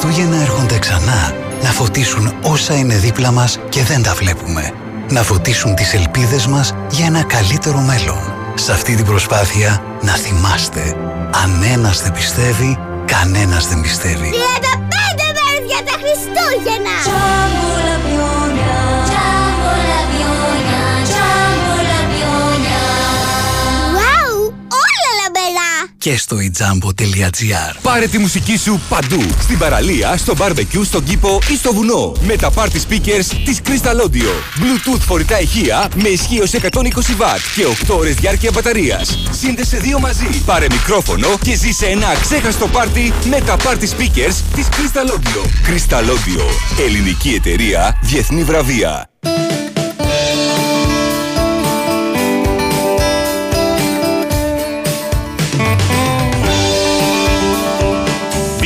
Χριστούγεννα έρχονται ξανά να φωτίσουν όσα είναι δίπλα μας και δεν τα βλέπουμε. Να φωτίσουν τις ελπίδες μας για ένα καλύτερο μέλλον. Σε αυτή την προσπάθεια να θυμάστε, αν ένας δεν πιστεύει, κανένας δεν πιστεύει. 35 μέρες για τα Χριστούγεννα! Και στο ijambo.gr Πάρε τη μουσική σου παντού. Στην παραλία, στο barbecue, στον κήπο ή στο βουνό. Με τα party speakers της Crystal Audio. Bluetooth φορητά ηχεία με ισχύω 120 W και 8 ώρες διάρκεια μπαταρίας. Σύνδεσε δύο μαζί. Πάρε μικρόφωνο και ζήσε ένα ξέχαστο πάρτι με τα party speakers της Crystal Audio. Crystal Audio. Ελληνική εταιρεία, διεθνή βραβεία.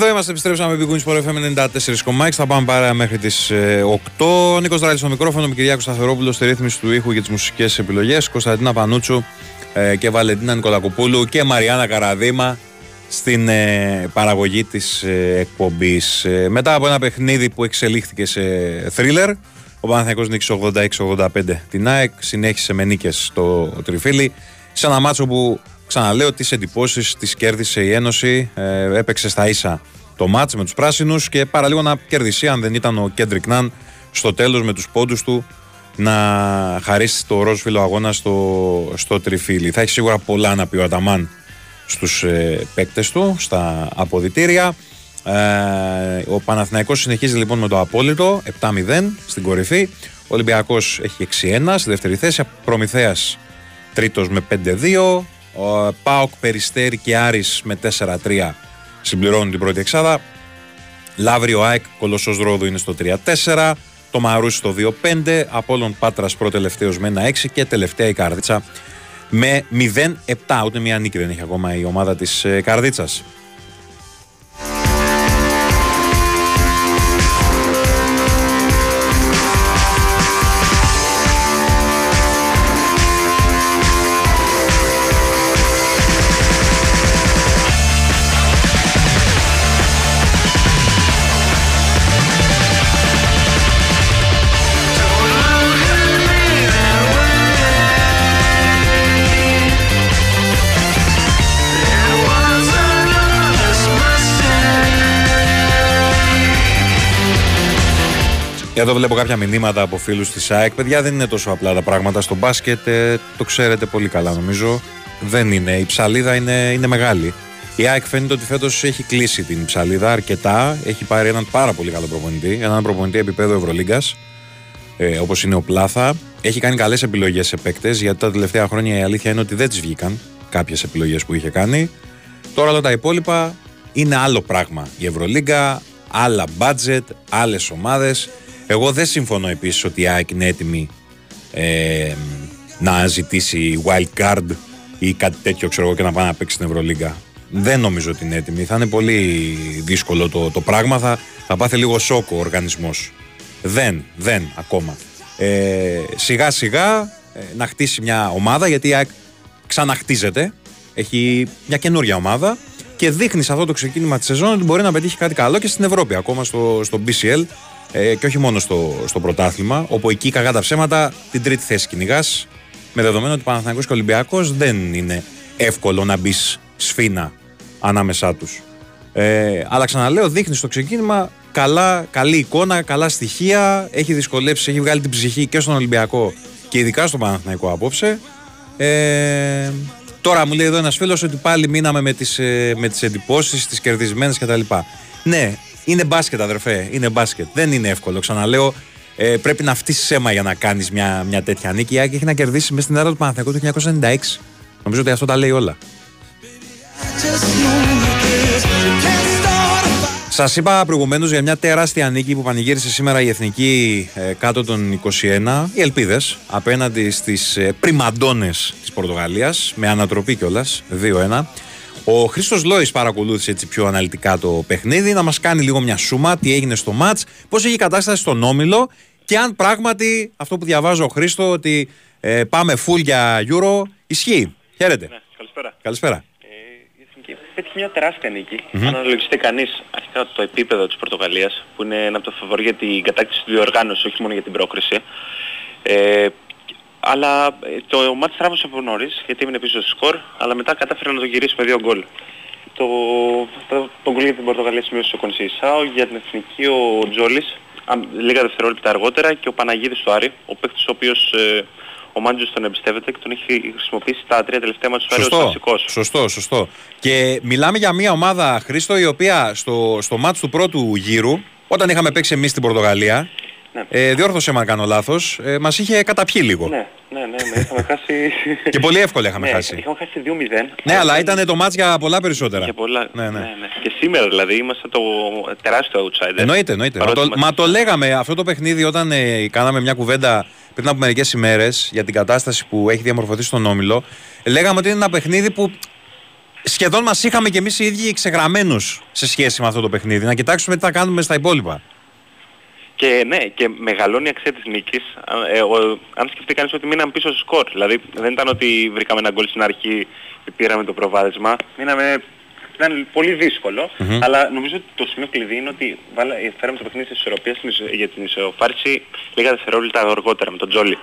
Εδώ είμαστε, επιστρέψαμε με Big Wings Sport FM 94,6. Θα πάμε πάρα μέχρι τις 8. Ο Νίκος Δράλη στο μικρόφωνο, ο Κυριάκο Σταθερόπουλο στη ρύθμιση του ήχου για τις μουσικές επιλογές. Κωνσταντίνα Πανούτσου ε, και Βαλεντίνα Νικολακοπούλου και Μαριάννα Καραδίμα στην ε, παραγωγή της ε, εκπομπής. μετά από ένα παιχνίδι που εξελίχθηκε σε θρίλερ, ο Παναθηναϊκός νίκησε 86-85 την ΑΕΚ, συνέχισε με νίκες στο τριφύλι. Σε ένα μάτσο που ξαναλέω τις εντυπώσεις τις κέρδισε η Ένωση. Ε, έπαιξε στα ίσα το μάτς με τους πράσινους και παραλίγο να κερδίσει αν δεν ήταν ο Κέντρικ Ναν στο τέλος με τους πόντους του να χαρίσει το ροζ φύλλο αγώνα στο, στο τριφύλι. Θα έχει σίγουρα πολλά να πει ο Αταμάν στους ε, παίκτες του, στα αποδητήρια. Ε, ο Παναθηναϊκός συνεχίζει λοιπόν με το απόλυτο 7-0 στην κορυφή. Ο Ολυμπιακός έχει 6-1 στη δεύτερη θέση. Προμηθέας τρίτος με 5-2. Ο Πάοκ, Περιστέρη και Άρης με 4-3 συμπληρώνουν την πρώτη εξάδα. Λαύριο ΑΕΚ, Κολοσσός Ρόδου είναι στο 3-4. Το Μαρούσι στο 2-5. Απόλλων Πάτρας προτελευταίος με 1-6 και τελευταία η Καρδίτσα με 0-7. Ούτε μία νίκη δεν έχει ακόμα η ομάδα της ε, Εδώ βλέπω κάποια μηνύματα από φίλους της ΑΕΚ. Παιδιά, δεν είναι τόσο απλά τα πράγματα στο μπάσκετ. ε, το ξέρετε πολύ καλά, νομίζω. Δεν είναι. Η ψαλίδα είναι, είναι μεγάλη. Η ΑΕΚ φαίνεται ότι φέτος έχει κλείσει την ψαλίδα αρκετά. Έχει πάρει έναν πάρα πολύ καλό προπονητή. Έναν προπονητή επίπεδο Ευρωλίγκας. Ε, Όπως είναι ο Πλάθα. Έχει κάνει καλές επιλογές σε παίκτες. Γιατί τα τελευταία χρόνια η αλήθεια είναι ότι δεν τις βγήκαν κάποιες επιλογές που είχε κάνει. Τώρα όλα τα υπόλοιπα είναι άλλο πράγμα. Η Ευρωλίγκα, άλλα budget, άλλες ομάδες. Εγώ δεν συμφωνώ επίσης ότι η ΑΕΚ είναι έτοιμη ε, να ζητήσει wild card ή κάτι τέτοιο ξέρω εγώ και να πάει να παίξει στην Ευρωλίγκα. Δεν νομίζω ότι είναι έτοιμη. Θα είναι πολύ δύσκολο το, το πράγμα. Θα, θα πάθει λίγο σοκ ο οργανισμός. Δεν, δεν ακόμα. Ε, σιγά σιγά ε, να χτίσει μια ομάδα γιατί η ΑΕΚ ξαναχτίζεται. Έχει μια καινούρια ομάδα και δείχνει σε αυτό το ξεκίνημα της σεζόν ότι μπορεί να πετύχει κάτι καλό και στην Ευρώπη, ακόμα στο, στο BCL ε, και όχι μόνο στο, στο πρωτάθλημα, όπου εκεί κακά τα ψέματα την τρίτη θέση κυνηγάς. Με δεδομένο ότι Παναθηναϊκός και Ολυμπιακός δεν είναι εύκολο να μπεις σφίνα ανάμεσά τους. Ε, αλλά ξαναλέω, δείχνει στο ξεκίνημα καλά, καλή εικόνα, καλά στοιχεία. Έχει δυσκολέψει, έχει βγάλει την ψυχή και στον Ολυμπιακό και ειδικά στον Παναθηναϊκό απόψε. Ε, τώρα μου λέει εδώ ένας φίλος ότι πάλι μείναμε με τις ε, με τις εντυπώσεις, τις κερδισμένες κτλ. Ναι, είναι μπάσκετ, αδερφέ. Είναι μπάσκετ. Δεν είναι εύκολο. Ξαναλέω, ε, πρέπει να φτύσεις αίμα για να κάνεις μια, μια τέτοια νίκη. Η Άκη έχει να κερδίσει μέσα στην έδρα του Παναθηναϊκού το 1996. Νομίζω ότι αυτό τα λέει όλα. Σας είπα προηγουμένως για μια τεράστια νίκη που πανηγύρισε σήμερα η Εθνική ε, κάτω των 21, οι ελπίδες, απέναντι στις ε, πριμαντώνες της Πορτογαλίας, με ανατροπή κιόλας, 2-1. Ο Χρήστος Λόης παρακολούθησε έτσι πιο αναλυτικά το παιχνίδι, να μας κάνει λίγο μια σούμα, τι έγινε στο ματ, πώς έχει η κατάσταση στον Όμιλο και αν πράγματι αυτό που διαβάζω ο Χρήστο ότι ε, πάμε full για Euro ισχύει. Χαίρετε. Ναι, καλησπέρα. Καλησπέρα. Ε, η Εθνική πέτυχε μια τεράστια νίκη. Αν αναλογιστεί κανείς αρχικά το επίπεδο της Πορτογαλίας, που είναι ένα από τα φαβορή για την κατάκτηση του διοργάνωση, όχι μόνο για την πρόκριση. Ε, αλλά ε, το μάτς τράβωσε από νωρίς, γιατί έμεινε πίσω στο σκορ, αλλά μετά κατάφερε να το γυρίσει με δύο γκολ. Το, το, το γκολ για την Πορτογαλία σημείωσε ο Κονσίσαο, για την Εθνική ο Τζόλης, α, λίγα δευτερόλεπτα αργότερα και ο Παναγίδης του Άρη, ο παίκτης ο οποίος ε, ο Μάντζος τον εμπιστεύεται και τον έχει χρησιμοποιήσει τα τρία τελευταία μάτια του Άρη ως Σωστό, βασικός. σωστό, σωστό. Και μιλάμε για μια ομάδα, Χρήστο, η οποία στο, στο μάτς του πρώτου γύρου, όταν είχαμε παίξει εμείς στην Πορτογαλία, Ναι. ε, διόρθωσε με αν κάνω λάθος, ε, μας είχε καταπιεί λίγο. Ναι, ναι, ναι, ναι, είχαμε χάσει... Και πολύ εύκολα είχαμε ναι, χάσει. Είχαμε χάσει 2-0. Ναι, αλλά ήταν το μάτς για πολλά περισσότερα. Για πολλά. Ναι, ναι. Και σήμερα δηλαδή είμαστε το τεράστιο outsider. Εννοείται, εννοείται. Μα Παρότι το, είμαστε μα το στο- λέγαμε αυτό το παιχνίδι όταν ε, κάναμε μια κουβέντα πριν από μερικές ημέρες για την κατάσταση που έχει διαμορφωθεί στον Όμιλο. ε, Λέγαμε ότι είναι ένα παιχνίδι που σχεδόν μας είχαμε κι εμείς οι ίδιοι ξεγραμμένους σε σχέση με αυτό το παιχνίδι. Να κοιτάξουμε τι θα κάνουμε στα υπόλοιπα. Και ναι, και μεγαλώνει η αξία της νίκης. Α- Ε, ο- αν σκεφτεί κανείς ότι μείναμε πίσω στο σκορ. Δηλαδή δεν ήταν ότι βρήκαμε ένα γκολ στην αρχή και πήραμε το προβάδισμα. Μείναμε... Ήταν πολύ δύσκολο, αλλά νομίζω ότι το σημείο κλειδί είναι ότι βάλα, ε, φέραμε το παιχνίδι της ισορροπίας στην ισο- για την ισοφάρηση λίγα δευτερόλεπτα αργότερα με τον Τζόλι.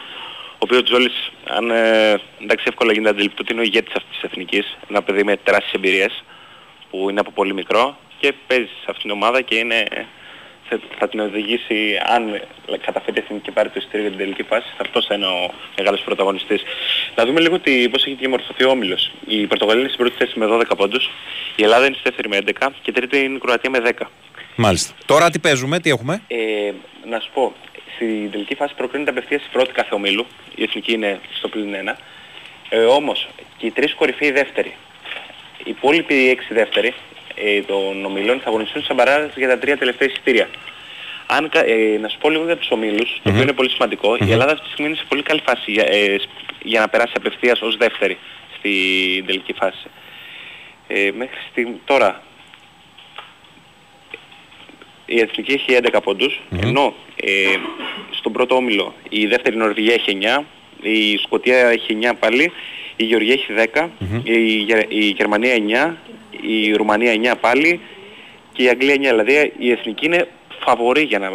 Ο οποίος Τζόλις, αν ε, εντάξει εύκολα γίνεται αντιληπτό ότι είναι ο ηγέτης αυτής της εθνικής, ένα παιδί με τεράστιες εμπειρίες που είναι από πολύ μικρό και παίζει σε αυτήν την ομάδα και είναι, θα, θα την οδηγήσει αν καταφέρει η εθνική και πάρει το εισιτήριο για την τελική φάση, αυτός θα είναι ο μεγάλος πρωταγωνιστής. Να δούμε λίγο τι, πώς έχει διαμορφωθεί ο Όμιλος. Η Πορτογαλία είναι στην πρώτη θέση με 12 πόντους, η Ελλάδα είναι στη δεύτερη με 11 και η τρίτη είναι η Κροατία με 10. Μάλιστα. Τώρα τι παίζουμε, τι έχουμε; Ε, να σου πω, στην τελική φάση προκρίνεται απευθείας η πρώτη κάθε ομίλου. Η εθνική είναι στο πλήν 1. Ε, όμως και οι τρεις κορυφαίοι δεύτεροι. Οι υπόλοιποι έξι δεύτεροι ε, των ομίλων θα αγωνιστούν σαν παράδοση για τα τρία τελευταία εισιτήρια. Αν, κα- ε, να σου πω λίγο για τους ομίλους, το οποίο είναι πολύ σημαντικό, η Ελλάδα αυτή τη στιγμή είναι σε πολύ καλή φάση για, ε, σ- για να περάσει απευθείας ως δεύτερη στην τελική φάση. Ε, μέχρι στιγμή, τώρα η Εθνική έχει 11 ποντους ενώ ε, στον πρώτο όμιλο η δεύτερη Νορβηγία έχει 9, η Σκοτία έχει 9 πάλι, η Γεωργία έχει 10, η, Γε- η Γερμανία 9, η Ρουμανία 9 πάλι και η Αγγλία 9. Δηλαδή η Εθνική είναι φαβορή για να,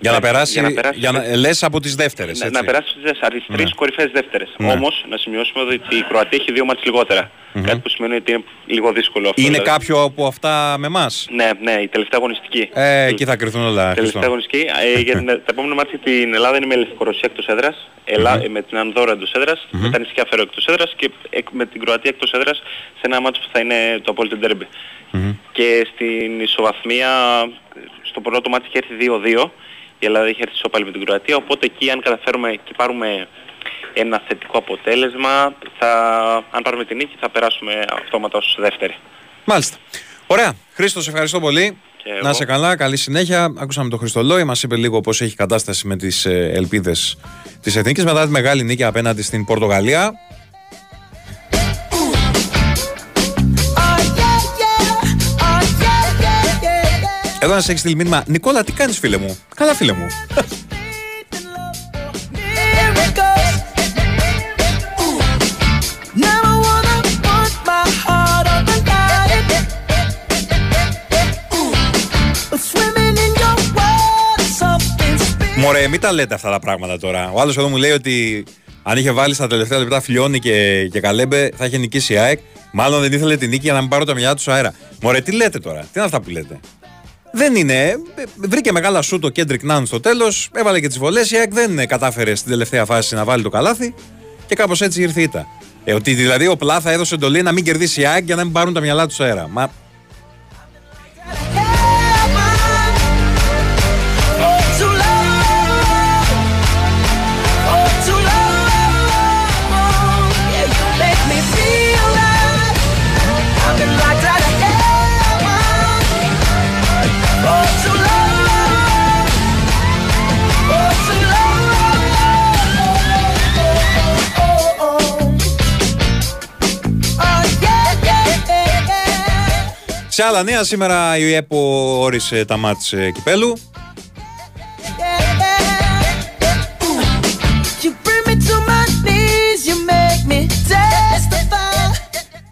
Για να περάσει, για να, περάσει για να, λες από τις δεύτερες, να, έτσι. να περάσει στις δες- τις τρεις κορυφαίες δεύτερες. Ναι. Όμως να σημειώσουμε ότι η Κροατία έχει δύο μάτς λιγότερα. Κάτι που σημαίνει ότι είναι λίγο δύσκολο αυτό. Είναι δηλαδή. κάποιο από αυτά με εμάς; Ναι, ναι, η τελευταία αγωνιστική. Ε, εκεί θα κρυθούν όλα. Χριστό. Τελευταία αγωνιστική. Ε, για την, τα επόμενα μάτια την Ελλάδα είναι με Λευκορωσία εκτός έδρας, Ελλά, ε, με την Ανδόρα εκτός έδρας, με τα νησιά Φέρο εκτός έδρας και εκ- με την Κροατία εκτός έδρας σε ένα μάτσο που θα είναι το απόλυτο ντέρμπι. Και στην ισοβαθμία, στο πρώτο μάτι είχε έρθει 2-2, η Ελλάδα είχε έρθει ισόπαλη με την Κροατία, οπότε εκεί αν καταφέρουμε και πάρουμε ένα θετικό αποτέλεσμα, θα, αν πάρουμε την νίκη θα περάσουμε αυτόματα ως δεύτερη. Μάλιστα. Ωραία. Χρήστο, σε ευχαριστώ πολύ. Και Και εγώ. Να σε καλά, καλή συνέχεια. Ακούσαμε τον Χριστολόη, μας είπε λίγο πώς έχει κατάσταση με τις ελπίδες της Εθνικής μετά τη μεγάλη νίκη απέναντι στην Πορτογαλία. Εδώ να σε έχεις στείλει μήνυμα. Νικόλα, τι κάνεις, φίλε μου; Καλά, φίλε μου. Μωρέ, μην τα λέτε αυτά τα πράγματα τώρα. Ο άλλος εδώ μου λέει ότι αν είχε βάλει στα τελευταία λεπτά φιλιώνει και, και καλέμπε, θα είχε νικήσει η ΑΕΚ. Μάλλον δεν ήθελε την νίκη για να μην πάρω τα μυαλά του στο αέρα. Μωρέ, τι λέτε τώρα, τι είναι αυτά που λέτε; Δεν είναι. Βρήκε μεγάλα σου το Κέντρικ Νάν στο τέλος, έβαλε και τις βολές. Η ΑΕΚ δεν κατάφερε στην τελευταία φάση να βάλει το καλάθι και κάπως έτσι ήρθε η ήττα. Ε, ότι δηλαδή ο Πλάθα έδωσε εντολή να μην κερδίσει η ΑΕΚ για να μην πάρουν τα μυαλά τους στο αέρα. Μα Σε άλλα νέα, σήμερα η ΕΠΟ όρισε τα μάτς ε, κυπέλου.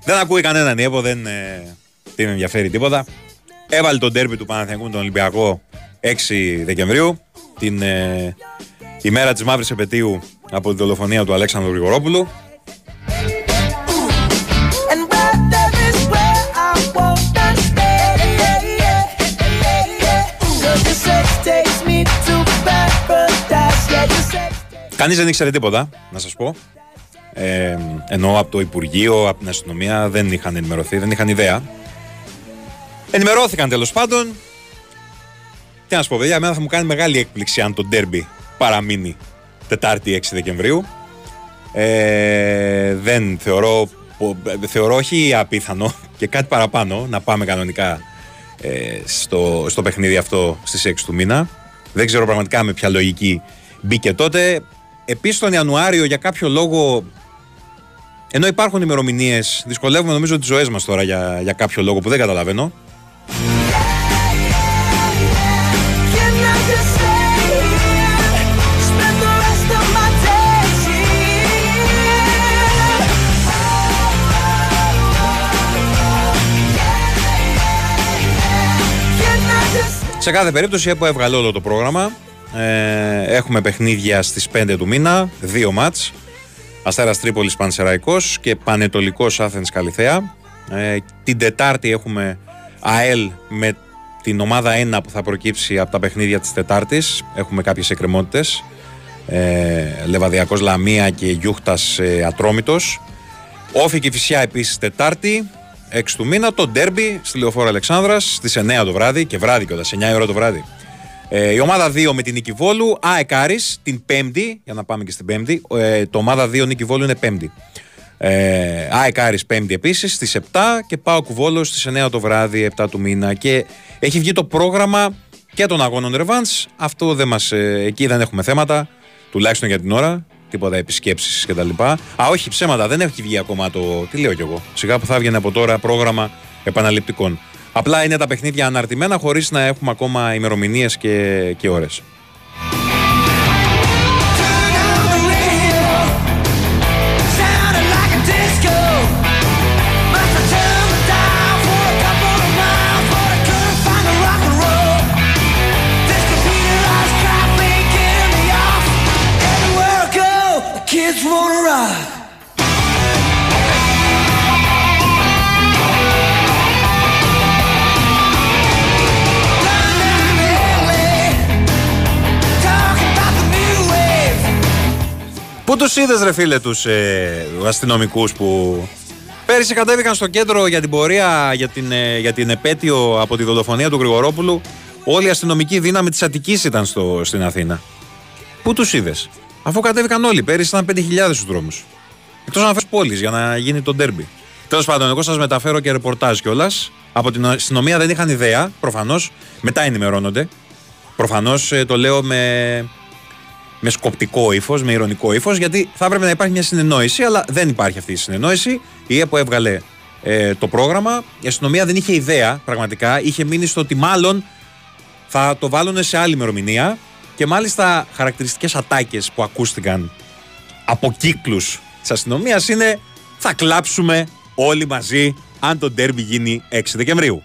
Δεν ακούει κανέναν η ΕΠΟ, δεν ε, την ενδιαφέρει τίποτα. Έβαλε τον τέρμι του Παναθηναϊκού με τον Ολυμπιακό 6 Δεκεμβρίου, την ε, ημέρα της μαύρης επαιτίου από την δολοφονία του Αλέξανδρου Γρηγορόπουλου. Κανείς δεν ήξερε τίποτα, να σας πω. Ε, ενώ από το Υπουργείο, από την αστυνομία δεν είχαν ενημερωθεί, δεν είχαν ιδέα. Ενημερώθηκαν τέλος πάντων. Τι να σου πω, παιδιά, εμένα θα μου κάνει μεγάλη έκπληξη αν το ντέρμπι παραμείνει Τετάρτη 6 Δεκεμβρίου. Ε, δεν θεωρώ, θεωρώ όχι απίθανο και κάτι παραπάνω να πάμε κανονικά ε, στο, στο παιχνίδι αυτό στις 6 του μήνα. Δεν ξέρω πραγματικά με ποια λογική μπήκε τότε. Επίσης τον Ιανουάριο για κάποιο λόγο. Ενώ υπάρχουν ημερομηνίες, δυσκολεύουμε νομίζω τις ζωές μας τώρα για, για κάποιο λόγο που δεν καταλαβαίνω. Σε κάθε περίπτωση η ΕΠΟ έβγαλε όλο το πρόγραμμα. Ε, έχουμε παιχνίδια στις 5 του μήνα, δύο μάτς. Αστέρας Τρίπολης Πανσεραϊκός και Πανετολικός Άθενς Καλυθέα. Ε, την Τετάρτη έχουμε ΑΕΛ με την ομάδα 1 που θα προκύψει από τα παιχνίδια της Τετάρτης. Έχουμε κάποιες εκκρεμότητες. Ε, Λεβαδιακός Λαμία και Γιούχτας ε, Ατρόμητος. Όφη και Φυσιά επίσης Τετάρτη. 6 του μήνα το ντέρμπι στη Λεωφόρα Αλεξάνδρας στις 9 το βράδυ και βράδυ κιόλας, 9 ώρα το βράδυ. Ε, η ομάδα 2 με την Νίκη Βόλου, ΑΕΚ Άρης, την Πέμπτη, για να πάμε και στην Πέμπτη. Ε, το ομάδα 2 Νίκη Βόλου είναι Πέμπτη. Ε, ΑΕΚ Άρης Πέμπτη επίσης στις 7 και πάω κουβόλο στις 9 το βράδυ, 7 του μήνα. Και έχει βγει το πρόγραμμα και των αγώνων Revans. Αυτό δεν μας, ε, εκεί δεν έχουμε θέματα, τουλάχιστον για την ώρα. Τίποτα επισκέψεις κτλ. Α, όχι, ψέματα, δεν έχει βγει ακόμα το. Τι λέω κι εγώ. Σιγά που θα βγαίνει από τώρα πρόγραμμα επαναληπτικών. Απλά είναι τα παιχνίδια αναρτημένα χωρίς να έχουμε ακόμα ημερομηνίες και, και ώρες. Τους είδες, ρε φίλε, τους ε, αστυνομικούς που πέρυσι κατέβηκαν στο κέντρο για την πορεία για την, ε, για την επέτειο από τη δολοφονία του Γρηγορόπουλου. Όλη η αστυνομική δύναμη της Αττικής ήταν στο, στην Αθήνα. Πού τους είδες, αφού κατέβηκαν όλοι. Πέρυσι ήταν 5.000 στους δρόμους. Εκτός αν πόλεις για να γίνει το ντέρμπι. Τέλος πάντων, εγώ σας μεταφέρω και ρεπορτάζ κιόλας. Από την αστυνομία δεν είχαν ιδέα, προφανώς. Μετά ενημερώνονται. Προφανώς το λέω με, με σκοπτικό ύφος, με ηρωνικό ύφος, γιατί θα έπρεπε να υπάρχει μια συνεννόηση, αλλά δεν υπάρχει αυτή η συνεννόηση. Η ΕΠΟ έβγαλε ε, το πρόγραμμα. Η αστυνομία δεν είχε ιδέα, πραγματικά. Είχε μείνει στο ότι μάλλον θα το βάλουν σε άλλη ημερομηνία. Και μάλιστα χαρακτηριστικές ατάκες που ακούστηκαν από κύκλους της αστυνομίας είναι θα κλάψουμε όλοι μαζί αν το ντέρμπι γίνει 6 Δεκεμβρίου.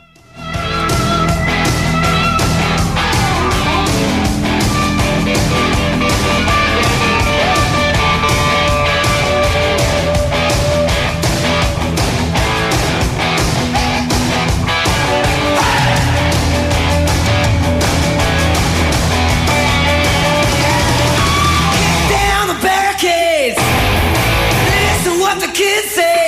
kisses.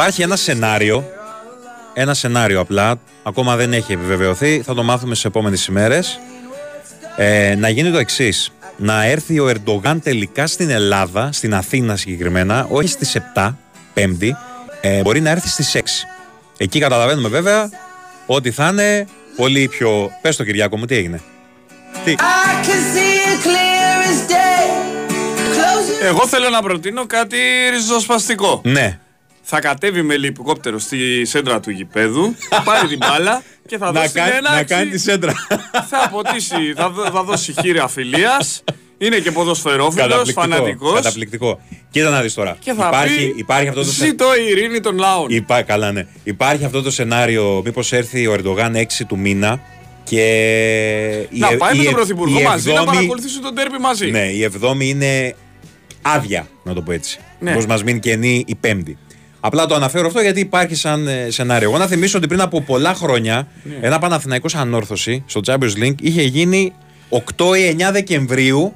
Υπάρχει ένα σενάριο. Ένα σενάριο απλά. Ακόμα δεν έχει επιβεβαιωθεί. Θα το μάθουμε στι επόμενες ημέρες. Ε, να γίνει το εξής. Να έρθει ο Ερντογάν τελικά στην Ελλάδα, στην Αθήνα συγκεκριμένα, όχι στις 7, Πέμπτη, ε, μπορεί να έρθει στις 6. Εκεί καταλαβαίνουμε βέβαια ότι θα είναι πολύ πιο. Πες το Κυριάκο μου, τι έγινε; Τι; I can see it clear as day. Close your Εγώ θέλω να προτείνω κάτι ριζοσπαστικό. Ναι. Θα κατέβει με ελικόπτερο στη σέντρα του γηπέδου, θα πάρει την μπάλα και θα να, δώσει κάνει, την να έναξη. κάνει τη σέντρα. Θα αποτίσει, θα, δω- θα δώσει χείρια φιλίας. Είναι και ποδοσφαιρόφιλος, φανατικός. Καταπληκτικό. Κοίτα να δεις τώρα. Και θα υπάρχει, πει, υπάρχει αυτό το ζήτω η ειρήνη των λαών. Υπά, καλά, ναι. Υπάρχει αυτό το σενάριο, μήπως έρθει ο Ερντογάν 6 του μήνα και. η να ε- πάει η με τον ε- Πρωθυπουργό η μαζί να εβδόμη- παρακολουθήσουν τον τέρπι μαζί. Ναι, η εβδόμη είναι άδεια, να το πω έτσι. Ναι. Πώ μας μείνει καινή η Πέμπτη. Απλά το αναφέρω αυτό γιατί υπάρχει σαν ε, σενάριο. Εγώ να θυμίσω ότι πριν από πολλά χρόνια Ναι. ένα Παναθηναϊκός ανόρθωση στο Champions League είχε γίνει 8 ή 9 Δεκεμβρίου,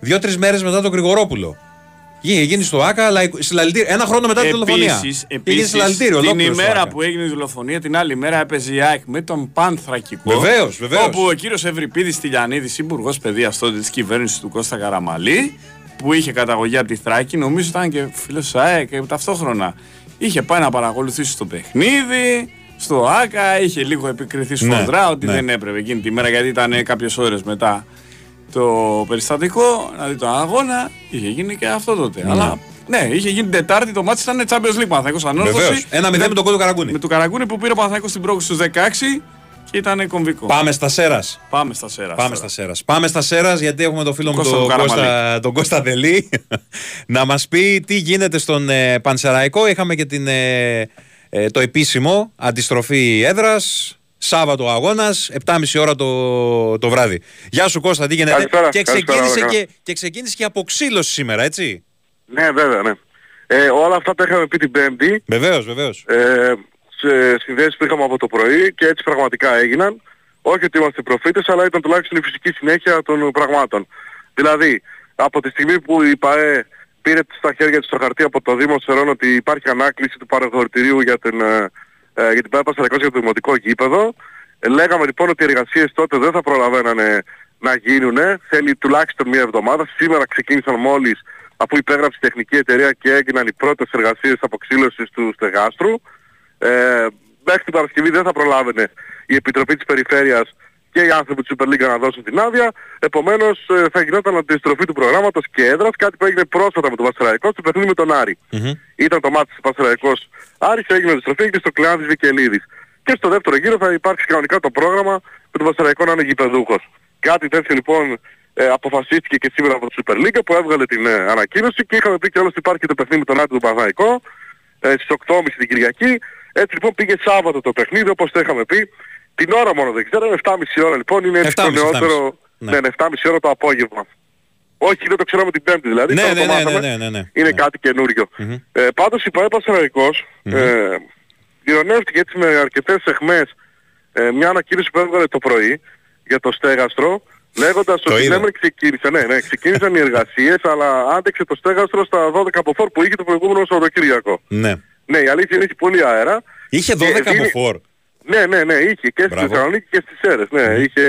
δύο-τρεις μέρες μετά τον Γρηγορόπουλο. Είχε γίνει στο ΑΚΑ, αλλά συλλαλητήριο. Ένα χρόνο μετά την δολοφονία. Επίσης, Είχε γίνει επίσης συλλαλητήριο, την ολόκληρο στο ημέρα ΆΚΑ. που έγινε η δολοφονία, την άλλη μέρα έπαιζε η ΑΕΚ με τον Πανθρακικό. Βεβαίως, βεβαίως. Όπου ο κύριος Ευρυπίδης Τηλιανίδης, υπουργός παιδείας τότε της κυβέρνησης του Κώστα Καραμαλή, που είχε καταγωγή από τη Θράκη, νομίζω ήταν και φίλος της ΑΕΚ και ταυτόχρονα. Είχε πάει να παρακολουθήσει το παιχνίδι, στο ΆΚΑ, είχε λίγο επικριθεί Ναι, σφοδρά ότι ναι. δεν έπρεπε εκείνη τη μέρα γιατί ήταν κάποιες ώρες μετά το περιστατικό, να δει τον αγώνα, είχε γίνει και αυτό τότε. Αλλά ναι, είχε γίνει την Τετάρτη, το μάτι ήταν Champions League Παναθαϊκός Ανόρθωση. Βεβαίως. Ένα μηδέν με τον κόντο Καραγκούνη. Με τον Καραγκούνη που πήρε ο Παναθαϊκός στην πρόκληση στους 16 και ήταν κομβικό. Πάμε στα Σέρας. Πάμε στα σέρας. Πάμε στα Σέρας. Πάμε στα Σέρας γιατί έχουμε τον φίλο μου Κώστα τον τον Καραμαλή. Κώστα, τον Κώστα Δελή να μας πει τι γίνεται στον ε, Πανσεραϊκό. Είχαμε και την, ε, ε, το επίσημο αντιστροφή έδρας. Σάββατο αγώνας, 7.30 ώρα το, το βράδυ. Γεια σου Κώστα, τι γίνεται; Καλησπέρα, και, καλησπέρα, ξεκίνησε καλά. και, και ξεκίνησε και αποξήλωση σήμερα, έτσι; Ναι, βέβαια, ναι. Ε, όλα αυτά τα είχαμε πει την Πέμπτη, Βεβαίως, βεβαίως. ε, σε συνδέσεις που είχαμε από το πρωί και έτσι πραγματικά έγιναν. Όχι ότι είμαστε προφήτες, αλλά ήταν τουλάχιστον η φυσική συνέχεια των πραγμάτων. Δηλαδή, από τη στιγμή που η ΠαΕ πήρε στα χέρια της το χαρτί από το Δήμο Σερών ότι υπάρχει ανάκληση του παραχωρητηρίου για την, ε, ε, για την ΠαΕ Πασταρακός για το δημοτικό γήπεδο, ε, λέγαμε λοιπόν ότι οι εργασίες τότε δεν θα προλαβαίνανε να γίνουν. Θέλει τουλάχιστον μία εβδομάδα. Σήμερα ξεκίνησαν μόλις αφού υπέγραψε η τεχνική εταιρεία και έγιναν οι πρώτες εργασίες αποξήλωσης του στεγάστρου. Ε, μέχρι την Παρασκευή δεν θα προλάβαινε η Επιτροπή της Περιφέρειας και οι άνθρωποι της Super League να δώσουν την άδεια. Επομένως ε, θα γινόταν αντιστροφή του προγράμματος και έδρας, κάτι που έγινε πρόσφατα με τον Πασεραϊκό στο παιχνίδι με τον Άρη. Ήταν το μάτι της Πασεραϊκός Άρης, έγινε αντιστροφή και στο Κλεάνδης Βικελίδης. Και στο δεύτερο γύρο θα υπάρξει κανονικά το πρόγραμμα με τον Πασεραϊκό να είναι γηπεδούχος. Κάτι τέτοιο λοιπόν ε, αποφασίστηκε και σήμερα από τη Super League που έβγαλε την ε, ανακοίνωση και είχαμε πει και όλος ότι υπάρχει και το παιχνίδι με τον Άρη του Παναθηναϊκό ε, στις 8.30 την Κυριακή. Έτσι λοιπόν πήγε Σάββατο το παιχνίδι όπως το είχαμε πει. Την ώρα μόνο δεν ξέρω, είναι 7.30 ώρα λοιπόν, είναι έτσι το 7.30, νεότερο, 7.30. ναι, ναι, 7.30 ώρα το απόγευμα. Όχι, δεν το ξέραμε την Πέμπτη δηλαδή. Ναι, τώρα ναι, το ναι, μάθαμε. ναι, ναι, ναι, ναι. Είναι Ναι. κάτι καινούριο. Ε, πάντως η ΠαΕ Πανσεραϊκός ε, ειρωνεύτηκε έτσι με αρκετές εχμές ε, μια ανακοίνωση που έβγαλε το πρωί για το στέγαστρο λέγοντας Το ότι είδα. ναι, μεν ξεκίνησε, ναι, ναι, ξεκίνησαν οι εργασίες αλλά άντεξε το στέγαστρο στα 12 από φόρ που είχε το προηγούμενο Σαββατοκύριακο. Ναι. Ναι, η αλήθεια είναι έχει πολύ αέρα. Είχε Και 12 από δίνει- φόρ. Ναι, ναι, ναι, είχε και στη Μπράβο. Θεσσαλονίκη και στις Σέρες. Ναι, είχε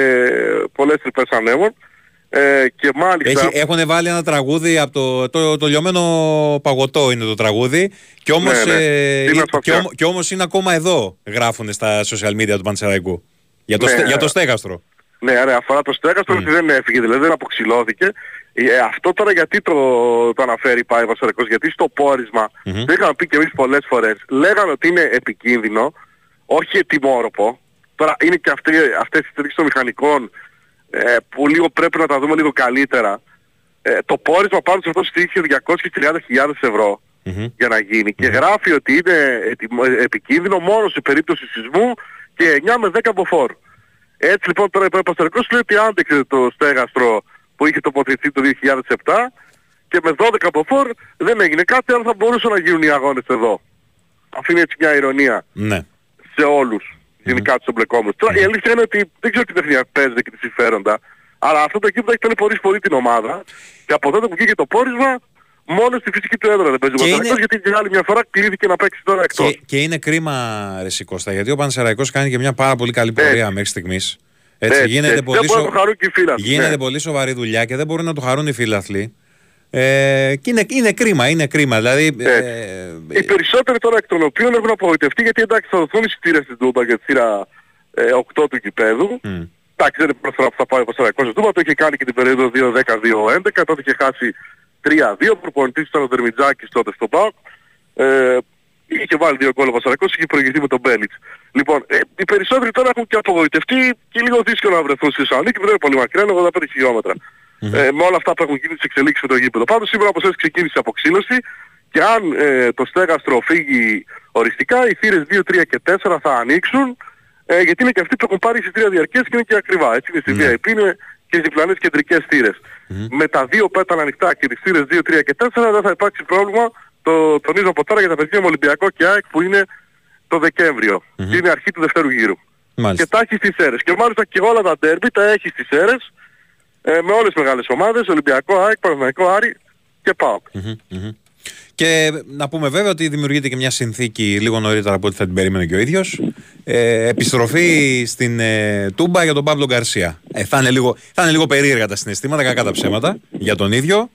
πολλές τρυπές ανέμων. Ε, και μάλιστα... Έχει, έχουν βάλει ένα τραγούδι από το, το, το λιωμένο παγωτό είναι το τραγούδι και όμως, Ναι, ναι. ε, Είναι ε, στα και, αυτιά. όμο- και όμως είναι ακόμα εδώ γράφουν στα social media του Πανσεραϊκού για το, Ναι. στε- για το στέγαστρο. Ναι, ρε, αφορά το στέγαστρο ότι δεν έφυγε, δηλαδή δεν αποξηλώθηκε. Ε, αυτό τώρα γιατί το, το αναφέρει πάει ο Βασαρικός, γιατί στο πόρισμα, Μμμ. το είχαμε πει και εμείς πολλές φορές, λέγανε ότι είναι επικίνδυνο, όχι ετοιμόρροπο. Τώρα είναι και αυτοί, αυτές οι τέτοιες των μηχανικών ε, που λίγο πρέπει να τα δούμε λίγο καλύτερα. Ε, το πόρισμα πάνω σε αυτό στήχησε 230.000 ευρώ Μμμ. για να γίνει και γράφει ότι είναι ετοιμο- ε, επικίνδυνο μόνο σε περίπτωση σεισμού και 9 με 10 από φόρ. Έτσι λοιπόν τώρα ο Παστορικός λέει ότι άντεξε το στέγαστρο που είχε τοποθετηθεί το 2007 και με 12 από φόρ δεν έγινε κάτι αλλά θα μπορούσαν να γίνουν οι αγώνες εδώ. Αφήνει έτσι μια ηρωνία Ναι. σε όλους, γενικά τους εμπλεκόμενους. Τώρα η αλήθεια είναι ότι δεν ξέρω τι τεχνία παίζεται και τι συμφέροντα, αλλά αυτό το γήπεδο έχει ταλαιπωρήσει πολύ την ομάδα και από τότε που βγήκε το πόρισμα μόνο στη φυσική του έδρα δεν παίζει ο Και Παναθηναϊκός, είναι- γιατί για άλλη μια φορά κλείθηκε να παίξει τώρα εκτός. Και, και είναι κρίμα ρε Σικώστα, γιατί ο Πανσεραϊκός κάνει και μια πάρα πολύ καλή πορεία μέχρι στιγμής. Έτσι, Έτσι, γίνεται, έτσι. πολύ, Δεν μπορούν σο- να το χαρούν και οι φίλαθλοι, γίνεται ναι. πολύ σοβαρή δουλειά και δεν μπορούν να το χαρούν οι φίλαθλοι. Ε, και είναι, είναι κρίμα, είναι κρίμα. Δηλαδή, ε, Οι περισσότεροι τώρα εκ των οποίων έχουν απογοητευτεί γιατί εντάξει θα δοθούν εισιτήρια στην Τούμπα για τη σειρά ε, 8 του γηπέδου. μ, Εντάξει δεν είναι πρώτη φορά που θα πάει ο Παστρακός στην Τούμπα, το είχε κάνει και την περίοδο 2-10-2-11, τότε είχε χάσει 3-2, προπονητής ήταν ο Δερμιτζάκης τότε στο ΠΑΟΚ. Ε, είχε βάλει δύο γκολ ο Παστρακός, είχε προηγηθεί με τον Μπέλιτς. Λοιπόν, ε, οι περισσότεροι τώρα έχουν και απογοητευτεί και λίγο δύσκολο να βρεθούν στη Θεσσαλονίκη, δεν είναι πολύ μακριά, είναι 85 χιλιόμετρα. Ε, με όλα αυτά που έχουν γίνει τις εξελίξεις με το γήπεδο. Πάντως σήμερα όπως έτσι ξεκίνησε η αποξήλωση και αν ε, το στέγαστρο φύγει οριστικά, οι θύρες 2, 3 και 4 θα ανοίξουν ε, γιατί είναι και αυτοί που έχουν πάρει εισιτήρια διαρκές και είναι και ακριβά. Έτσι είναι στη Ναι. VIP, είναι και στις διπλανές κεντρικές θύρες. Με τα δύο πέταλα ανοιχτά και τις θύρες 2, 3 και 4 δεν θα υπάρξει πρόβλημα. Το τονίζω από τώρα για τα παιδιά με Ολυμπιακό και ΑΕΚ που είναι το δεκεμβριο Και είναι αρχή του δευτέρου γύρου. μάλιστα. Και τα έχει στις αίρες. Και μάλιστα και όλα τα ντέρμπι τα έχει στις αίρες ε, με όλες τις μεγάλες ομάδες, Ολυμπιακό, ΑΕΚ, Παναθηναϊκό, Άρη και ΠΑΟΚ. Μμμ, μμμ. Και να πούμε βέβαια ότι δημιουργείται και μια συνθήκη λίγο νωρίτερα από ό,τι θα την περίμενε και ο ίδιος. Ε, επιστροφή στην ε, Τούμπα για τον Παύλο Γκαρσία. Ε, θα, είναι λίγο, θα είναι λίγο περίεργα τα συναισθήματα, κακά τα ψέματα για τον ίδιο.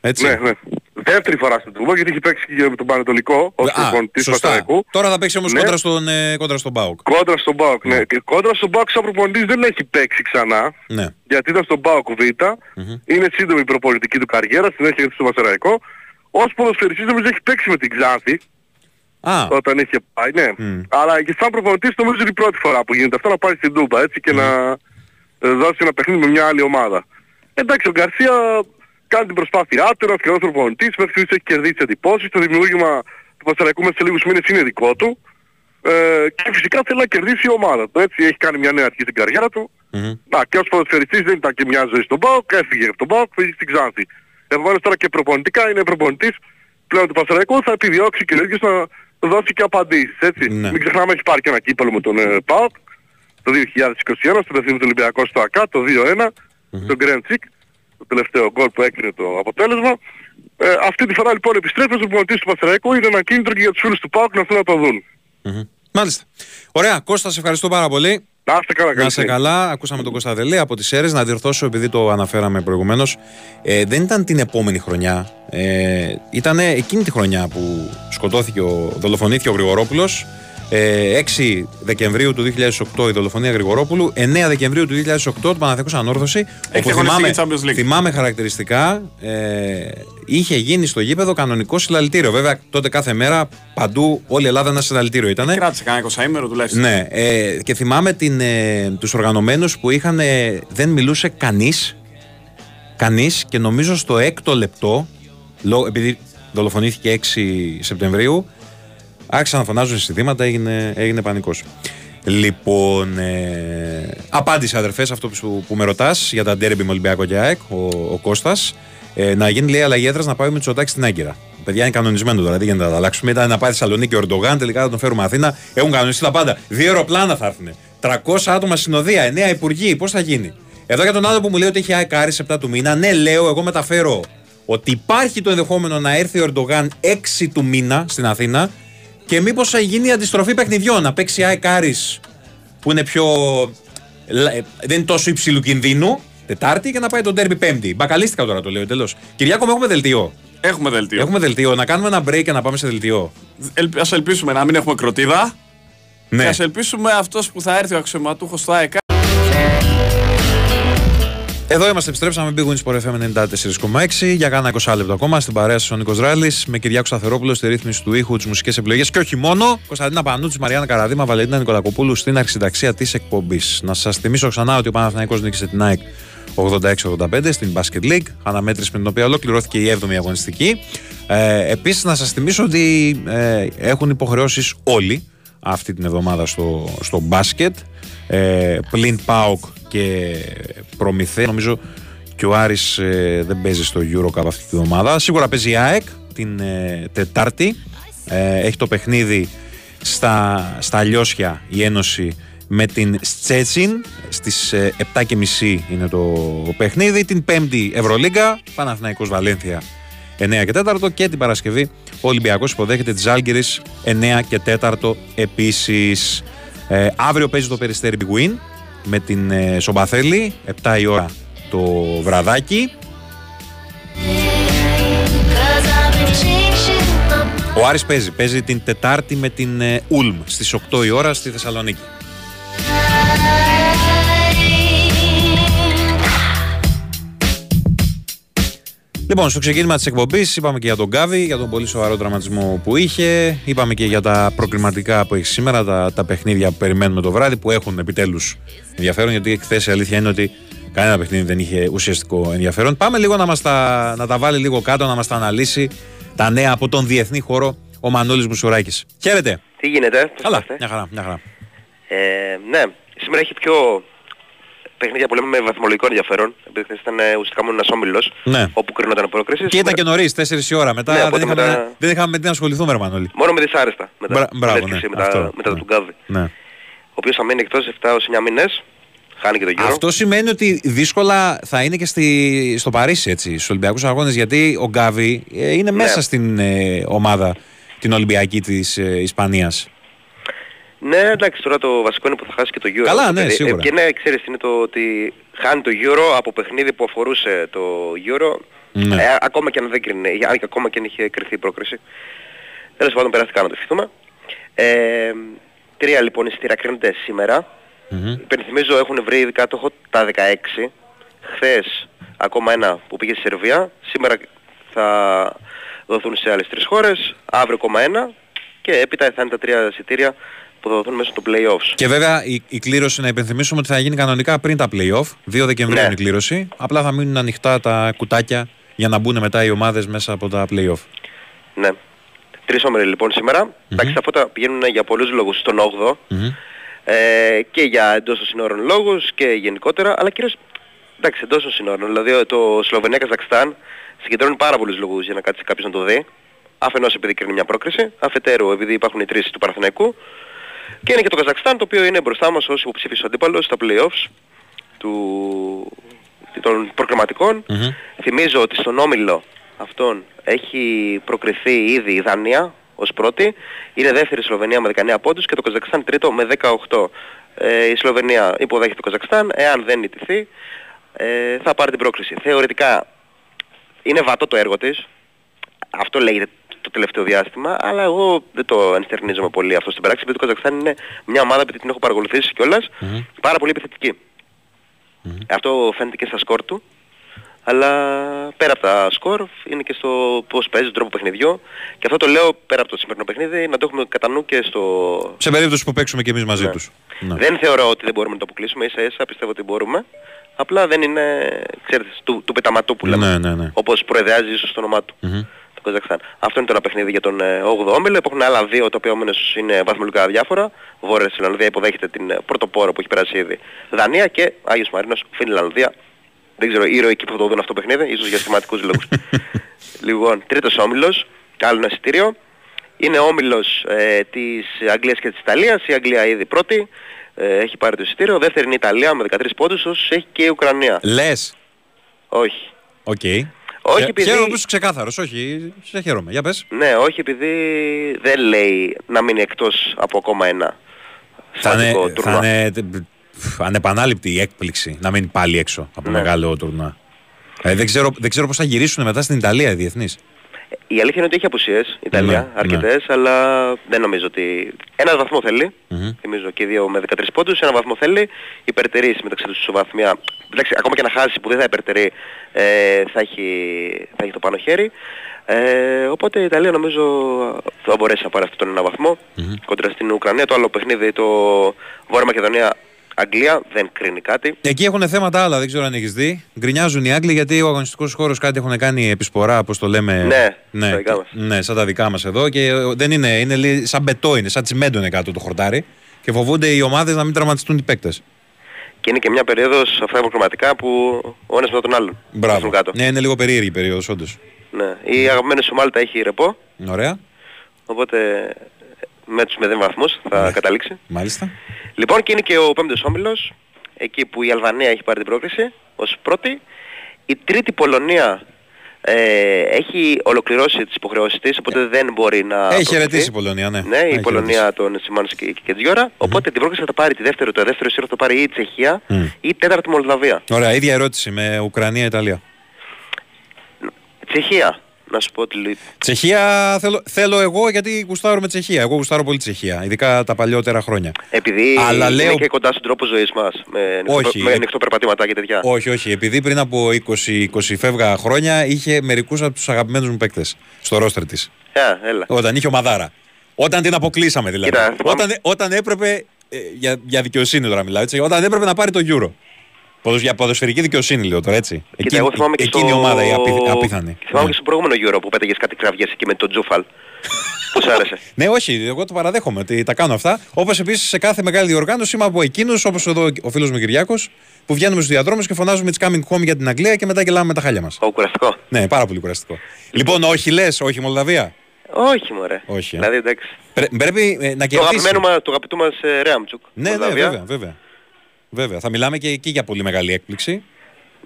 Έτσι. Ναι, ναι. Δεύτερη φορά στην Τούμπα γιατί έχει παίξει και με τον Πανετολικό ως Α, προπονητής του σωστά. Παναθηναϊκού. Τώρα θα παίξει όμως Ναι. κόντρα, στον, ε, κόντρα στον Πάουκ. Κόντρα στον ΠΑΟΚ, ναι. Και κόντρα στον ΠΑΟΚ σαν προπονητής δεν έχει παίξει ξανά. Ναι. γιατί ήταν στον ΠΑΟΚ Β, είναι σύντομη η προπονητική του καριέρα, στην έχει έρθει στο Μασεραϊκό. Ως ποδοσφαιριστής νομίζω έχει παίξει με την Ξάνθη, Α, όταν είχε πάει, ναι. Μμ. Αλλά και σαν προπονητής νομίζω είναι η πρώτη φορά που γίνεται αυτό να πάει στην Τούμπα, έτσι, και να ε, δώσει ένα παιχνίδι με μια άλλη ομάδα. Εντάξει, ο Γκαρσία κάνει την προσπάθειά του, ένας καλός προπονητής, μέχρι στιγμής έχει κερδίσει εντυπώσεις, το δημιούργημα του Πασαραϊκού μέσα σε λίγους μήνες είναι δικό του. Ε, και φυσικά θέλει να κερδίσει η ομάδα του, έτσι, έχει κάνει μια νέα αρχή στην καριέρα του. μμμ. Να, και ως ποδοσφαιριστής δεν ήταν και μια ζωή στον ΠΑΟΚ, έφυγε από τον ΠΑΟΚ, πήγε στην Ξάνθη. Επομένως τώρα και προπονητικά είναι προπονητής πλέον του Πασαραϊκού, θα επιδιώξει και ο ίδιος να δώσει και απαντήσεις, έτσι. Ναι. Μην ξεχνάμε έχει πάρει και ένα κύπελο με τον ε, ΠΑΟΚ το 2021, στο παιχνίδι του Ολυμπιακού στο ΑΚΑ, το 2-1, τον Grand Chick, το τελευταίο γκολ που έκρινε το αποτέλεσμα. Ε, αυτή τη φορά λοιπόν επιστρέφει ο προπονητής του Πασαραϊκού, είναι ένα κίνητρο και για τους φίλους του ΠΑΟΚ να θέλουν να το δουν. Μμμ. Μάλιστα. Ωραία, Κώστα, σε ευχαριστώ πάρα πολύ. Να είστε καλά, Να καλή σε συνέχεια. καλά, ακούσαμε τον Κωνσταντελή από τις ΣΕΡΕΣ. Να διορθώσω επειδή το αναφέραμε προηγουμένως. Ε, δεν ήταν την επόμενη χρονιά. Ε, ήταν εκείνη τη χρονιά που σκοτώθηκε ο, δολοφονήθηκε ο Γρηγορόπουλος. Ε, 6 Δεκεμβρίου του 2008 η δολοφονία Γρηγορόπουλου. 9 Δεκεμβρίου του 2008 του Παναθηναϊκός Ανόρθωση. όπου αγωνιστική θυμάμαι, Champions League. θυμάμαι χαρακτηριστικά ε, είχε γίνει στο γήπεδο κανονικό συλλαλητήριο. Βέβαια τότε κάθε μέρα παντού όλη η Ελλάδα ένα συλλαλητήριο ήταν. Κράτησε κανένα 20 ημέρο τουλάχιστον. Ναι, ε, και θυμάμαι την, ε, τους οργανωμένους που είχαν, ε, δεν μιλούσε κανείς, κανείς και νομίζω στο έκτο λεπτό, λό- επειδή δολοφονήθηκε 6 Σεπτεμβρίου, άρχισαν να φωνάζουν συνθήματα, έγινε, έγινε πανικός. Λοιπόν, ε, απάντησε αδερφές σε αυτό που, που με ρωτάς για τα ντέρμπι με Ολυμπιακό και ΑΕΚ, ο, ο Κώστας. Ε, να γίνει λέει αλλαγή έδρας να πάει με Τσοτάκη στην Άγκυρα. Παιδιά είναι κανονισμένο τώρα, δεν γίνεται να τα αλλάξουμε. Ήταν να πάει Θεσσαλονίκη ο Ορντογάν, τελικά θα τον φέρουμε Αθήνα. Έχουν κανονιστεί τα πάντα. Δύο αεροπλάνα θα έρθουν. 300 άτομα συνοδεία, 9 υπουργοί. Πώς θα γίνει; Εδώ για τον άλλο που μου λέει ότι έχει ΑΕΚ Άρης 7 του μήνα, ναι, λέω, εγώ μεταφέρω ότι υπάρχει το ενδεχόμενο να έρθει ο Ερντογάν 6 του μήνα στην Αθήνα και μήπως θα γίνει η αντιστροφή παιχνιδιών. Να παίξει η ΑΕΚ Άρης που είναι πιο. ε, δεν είναι τόσο υψηλού κινδύνου Τετάρτη και να πάει τον τέρμπι Πέμπτη. Μπακαλίστηκα τώρα το λέω εντελώ. Κυριάκο, μου έχουμε δελτίο. Έχουμε δελτίο. Έχουμε δελτίο. Να κάνουμε ένα break και να πάμε σε δελτίο. Ελπ, ας ελπίσουμε να μην έχουμε κροτίδα. Ναι. Και ας ελπίσουμε αυτός που θα έρθει ο αξιωματούχος στο ΑΕΚ Εδώ είμαστε, επιστρέψαμε. Big Wins Sport FM 94,6 για κάνα 20 λεπτό ακόμα στην παρέα σας ο Νίκος Ράλης με Κυριάκο Σταθερόπουλο στη ρύθμιση του ήχου, τις μουσικές επιλογές και όχι μόνο. Κωνσταντίνα Πανούτσι, Μαριάννα Καραδίμα, Βαλεντίνα Νικολακοπούλου στην αρχισυνταξία της εκπομπής. Να σας θυμίσω ξανά ότι ο Παναθηναϊκός νίκησε την ΑΕΚ 86-85 στην Basket League, αναμέτρηση με την οποία ολοκληρώθηκε η 7η αγωνιστική. Ε, Επίσης, να σας θυμίσω ότι ε, έχουν υποχρεώσεις όλοι αυτή την εβδομάδα στο, στο μπάσκετ. Ε, πλην ΠΑΟΚ και Προμηθέ. Νομίζω και ο Άρης ε, δεν παίζει στο Eurocup αυτή τη εβδομάδα. Σίγουρα παίζει η ΑΕΚ την ε, Τετάρτη. Ε, έχει το παιχνίδι στα, στα Λιώσια η Ένωση με την Στσέτσιν στις ε, 7.30 είναι το παιχνίδι την 5η Ευρωλίγκα Παναθηναϊκός Βαλένθια 9 και 4 και την Παρασκευή ο Ολυμπιακός υποδέχεται τη Ζάλγκυρης 9 και 4 επίσης. Ε, αύριο παίζει το Περιστέρι Big Win με την ε, Σομπαθέλη 7 η ώρα το βραδάκι. Ο Άρης παίζει, παίζει την Τετάρτη με την ε, Ούλμ στις 8 η ώρα στη Θεσσαλονίκη Λοιπόν, στο ξεκίνημα της εκπομπής είπαμε και για τον Γκάβι, για τον πολύ σοβαρό τραυματισμό που είχε. Είπαμε και για τα προκριματικά που έχει σήμερα, τα, τα παιχνίδια που περιμένουμε το βράδυ, που έχουν επιτέλους ενδιαφέρον. Γιατί χθες η αλήθεια είναι ότι κανένα παιχνίδι δεν είχε ουσιαστικό ενδιαφέρον. Πάμε λίγο να, μας τα, να τα βάλει λίγο κάτω, να μας τα αναλύσει τα νέα από τον διεθνή χώρο ο Μανώλης Μουσουράκης. Χαίρετε. Τι γίνεται, πώς Καλά, είστε; μια χαρά, μια χαρά. Ε, ναι, σήμερα έχει πιο παιχνίδια που λέμε με βαθμολογικό ενδιαφέρον, επειδή χθες ήταν ε, ουσιαστικά μόνο ένας όμιλος, Ναι. όπου κρίνονταν η πρόκριση. Και ήταν και νωρίς, 4 η ώρα. Μετά, Ναι, δεν, οπότε είχαμε, μετά- δεν είχαμε με τι να ασχοληθούμε, ρε Μανώλη. Μόνο με δυσάρεστα. Μετά, Μπρα- μπράβο, με, ναι, μετά, αυτό, μετά ναι. του Γκάβη. Ναι. Ο οποίος θα μείνει εκτός 7 έως 9 μήνες. Χάνει και το γύρο. Αυτό σημαίνει ότι δύσκολα θα είναι και στη, στο Παρίσι, έτσι, στους Ολυμπιακούς Αγώνες, γιατί ο Γκάβι ε, είναι Ναι. μέσα στην ε, ομάδα την Ολυμπιακή της ε, Ισπανίας. Ναι, εντάξει, τώρα το βασικό είναι που θα χάσει και το Euro. Καλά, Το ναι, παιδί. σίγουρα. Ε, και ναι, ξέρεις, είναι το ότι χάνει το Euro από παιχνίδι που αφορούσε το Euro. Ναι. Ε, ακόμα και αν δεν κρίνει, για- ακόμα και αν είχε κρυθεί η πρόκριση. Τέλος πάντων, περάστηκα να το ευχηθούμε. Ε, τρία λοιπόν εισιτήρια κρίνονται σήμερα. Μμμ. Υπενθυμίζω έχουν βρει ήδη κάτοχο τα 16. Χθες ακόμα ένα που πήγε στη Σερβία. Σήμερα θα δοθούν σε άλλες τρεις χώρες. Αύριο ακόμα ένα. Και έπειτα θα είναι τα τρία εισιτήρια που θα δοθούν μέσα στο play-offs. Και βέβαια η, η κλήρωση να υπενθυμίσουμε ότι θα γίνει κανονικά πριν τα play-off. 2 Δεκεμβρίου Ναι. είναι η κλήρωση. Απλά θα μείνουν ανοιχτά τα κουτάκια για να μπουν μετά οι ομάδες μέσα από τα play-off. Ναι. Τρεις όμιλοι λοιπόν σήμερα. Εντάξει, τα φώτα πηγαίνουν για πολλούς λόγους στον 8ο. Μμμ. Ε, και για εντός των συνόρων λόγους και γενικότερα, αλλά κυρίως εντάξει, εντός των συνόρων. Δηλαδή το Σλοβενία-Καζακστάν συγκεντρώνει πάρα πολλούς λόγους για να κάτσει κάποιος να το δει. Αφενός επειδή κρίνει μια πρόκριση, αφετέρου επειδή υπάρχουν οι τρεις του Παραθυναϊκού και είναι και το Καζακστάν το οποίο είναι μπροστά μας ως υποψήφιος αντίπαλος στα play-offs του... των προκριματικών. Μμμ. Θυμίζω ότι στον Όμιλο αυτόν έχει προκριθεί ήδη η Δανία ως πρώτη. Είναι δεύτερη η Σλοβενία με 19 πόντους και το Καζακστάν τρίτο με 18. Ε, η Σλοβενία υποδέχεται το Καζακστάν. Εάν δεν νητηθεί ε, θα πάρει την πρόκληση. Θεωρητικά είναι βατό το έργο της. Αυτό λέγεται το τελευταίο διάστημα, αλλά εγώ δεν το ενστερνίζομαι πολύ αυτό στην πράξη, επειδή το Καζακστάν είναι μια ομάδα που την έχω παρακολουθήσει κιόλας, Μμμ. πάρα πολύ επιθετική. Αυτό φαίνεται και στα σκορ του. Αλλά πέρα από τα σκορ είναι και στο πώς παίζει, τον τρόπο παιχνιδιού. Και αυτό το λέω πέρα από το σημερινό παιχνίδι να το έχουμε κατά νου και στο... Σε περίπτωση που παίξουμε και εμείς μαζί Ναι. τους. Ναι. Δεν θεωρώ ότι δεν μπορούμε να το αποκλείσουμε, ίσα ίσα πιστεύω ότι μπορούμε. Απλά δεν είναι, ξέρετε, του, του πεταματού που λέμε. Ναι, ναι, ναι. Όπως προεδράζει ίσως το όνομά του. Μμμ. Το Καζακστάν. Αυτό είναι το ένα παιχνίδι για τον ε, 8ο όμιλο. Υπάρχουν άλλα δύο τα οποία όμως είναι βαθμολογικά διάφορα. Βόρεια Ιρλανδία υποδέχεται την ε, πρωτοπόρο που έχει περάσει ήδη Δανία και Άγιος Μαρίνος Φινλανδία. Δεν ξέρω, ήρωες εκεί που θα το δουν αυτό το παιχνίδι, ίσως για θεματικούς λόγους. λοιπόν, τρίτος όμιλος, άλλο ένα εισιτήριο. Είναι όμιλος ε, της Αγγλίας και της Ιταλίας. Η Αγγλία ήδη πρώτη. Ε, έχει πάρει το εισιτήριο. Δεύτερη είναι η Ιταλία με 13 πόντους, όσους έχει και η Ουκρανία. Λες. Όχι. Οκ. Όχι, Χαι- επειδή- Χαίρομαι που είσαι ξεκάθαρος, όχι. Σε χαίρομαι. Για πες. Ναι, όχι επειδή δεν λέει να μείνει εκτός από ακόμα ένα Θα είναι, σημαντικό θα τουρνουά. είναι τε- πφ, ανεπανάληπτη η έκπληξη να μείνει πάλι έξω από Ναι. μεγάλο τουρνουά. Ε, δεν, ξέρω, δεν ξέρω πώς θα γυρίσουν μετά στην Ιταλία οι διεθνείς. Η αλήθεια είναι ότι έχει απουσίες η Ιταλία, Ναι, αρκετές, αλλά δεν νομίζω ότι... Ένας βαθμό θέλει, Μμμ. θυμίζω και οι δύο με 13 πόντους, ένα βαθμό θέλει, υπερτερείς μεταξύ τους ισοβαθμία. Εντάξει, ακόμα και να χάσει που δεν θα υπερτερεί, ε, θα, έχει, θα έχει το πάνω χέρι. Ε, οπότε η Ιταλία νομίζω θα μπορέσει να πάρει αυτόν τον ένα βαθμό κοντρα στην Ουκρανία. Το άλλο παιχνίδι, το Βόρεια Μακεδονία Αγγλία, δεν κρίνει κάτι. Εκεί έχουν θέματα άλλα, δεν ξέρω αν έχεις δει. Γκρινιάζουν οι Άγγλοι γιατί ο αγωνιστικός χώρος κάτι έχουν κάνει επισπορά, όπως το λέμε. Ναι, στα δικά μας. Ναι, σαν τα δικά μας εδώ. Και ε, δεν είναι, είναι λί- σαν μπετό, είναι σαν τσιμέντο είναι κάτω το χορτάρι. Και φοβούνται οι ομάδες να μην τραυματιστούν οι παίκτες. Και είναι και μια περίοδος αυτά υποκριματικά που ο ένας μετά τον άλλον. Μπράβο. Πέφτουν Κάτω. Ναι, είναι λίγο περίεργη η περίοδος, όντως. Ναι. Η αγαπημένη σου Μάλτα έχει ρεπό, Ωραία, οπότε με τους μηδέν βαθμούς θα Ναι. καταλήξει. μάλιστα. Λοιπόν και είναι και ο πέμπτος όμιλος, εκεί που η Αλβανία έχει πάρει την πρόκριση ως πρώτη. Η τρίτη Πολωνία ε, έχει ολοκληρώσει τις υποχρεώσεις της, οπότε δεν μπορεί να... Έχει προκριθεί. χαιρετήσει η Πολωνία, ναι. Ναι, η Έχει Πολωνία των Σιμάνος και, και Τζιώρα. Οπότε την πρόκριση θα τα πάρει τη δεύτερη, το δεύτερο σύρο θα το πάρει ή η Τσεχία Μμ. ή η τέταρτη Μολδαβία. Ωραία, ίδια ερώτηση με Ουκρανία-Ιταλία. Τσεχία, να σου πω ότι Τσεχία θέλω, θέλω εγώ γιατί γουστάρω με Τσεχία. Εγώ γουστάρω πολύ Τσεχία, ειδικά τα παλιότερα χρόνια. Επειδή Αλλά είναι λέω- και κοντά στον τρόπο ζωής μας, με, Όχι. ανοιχτό, με ανοιχτό περπατήματα και τέτοια. Όχι, όχι. Επειδή πριν από 20-20 φεύγα χρόνια είχε μερικούς από τους αγαπημένους μου παίκτες στο ρόστερ της. Ε, έλα. Όταν είχε ομαδάρα. Όταν την αποκλείσαμε δηλαδή. Κοίτα, θυμάμαι- όταν, όταν έπρεπε. ε, για, για δικαιοσύνη τώρα μιλάω έτσι. Όταν έπρεπε να πάρει το Euro. Ποδοσ, για ποδοσφαιρική δικαιοσύνη λέω τώρα έτσι. Κοίτα, εγώ θυμάμαι και εκείνη στο... η ομάδα η απί, απίθανη. Και θυμάμαι Ναι. και στο προηγούμενο Euro που πέταγες κάτι κραυγές εκεί με τον Τζούφαλ. που σ' άρεσε. Ναι, όχι, εγώ το παραδέχομαι ότι τα κάνω αυτά. Όπως επίσης σε κάθε μεγάλη διοργάνωση είμαι από εκείνους, όπως εδώ ο φίλος μου Κυριάκος, που βγαίνουμε στους διαδρόμους και φωνάζουμε It's coming home για την Αγγλία και μετά γελάμε με τα χάλια μας. Ο κουραστικό. Ναι, πάρα πολύ κουραστικό. Λοιπόν, όχι λες, όχι Μολδαβία. Όχι μωρέ. Όχι, ε. Δηλαδή εντάξει. Πρέ- πρέπει ε, να Το κερδίσεις. αγαπημένο μας, το αγαπητό μας ε, Ρέαμτσουκ. Ναι, ναι, Μολδαβία. βέβαια, βέβαια. Βέβαια. Θα μιλάμε και εκεί για πολύ μεγάλη έκπληξη.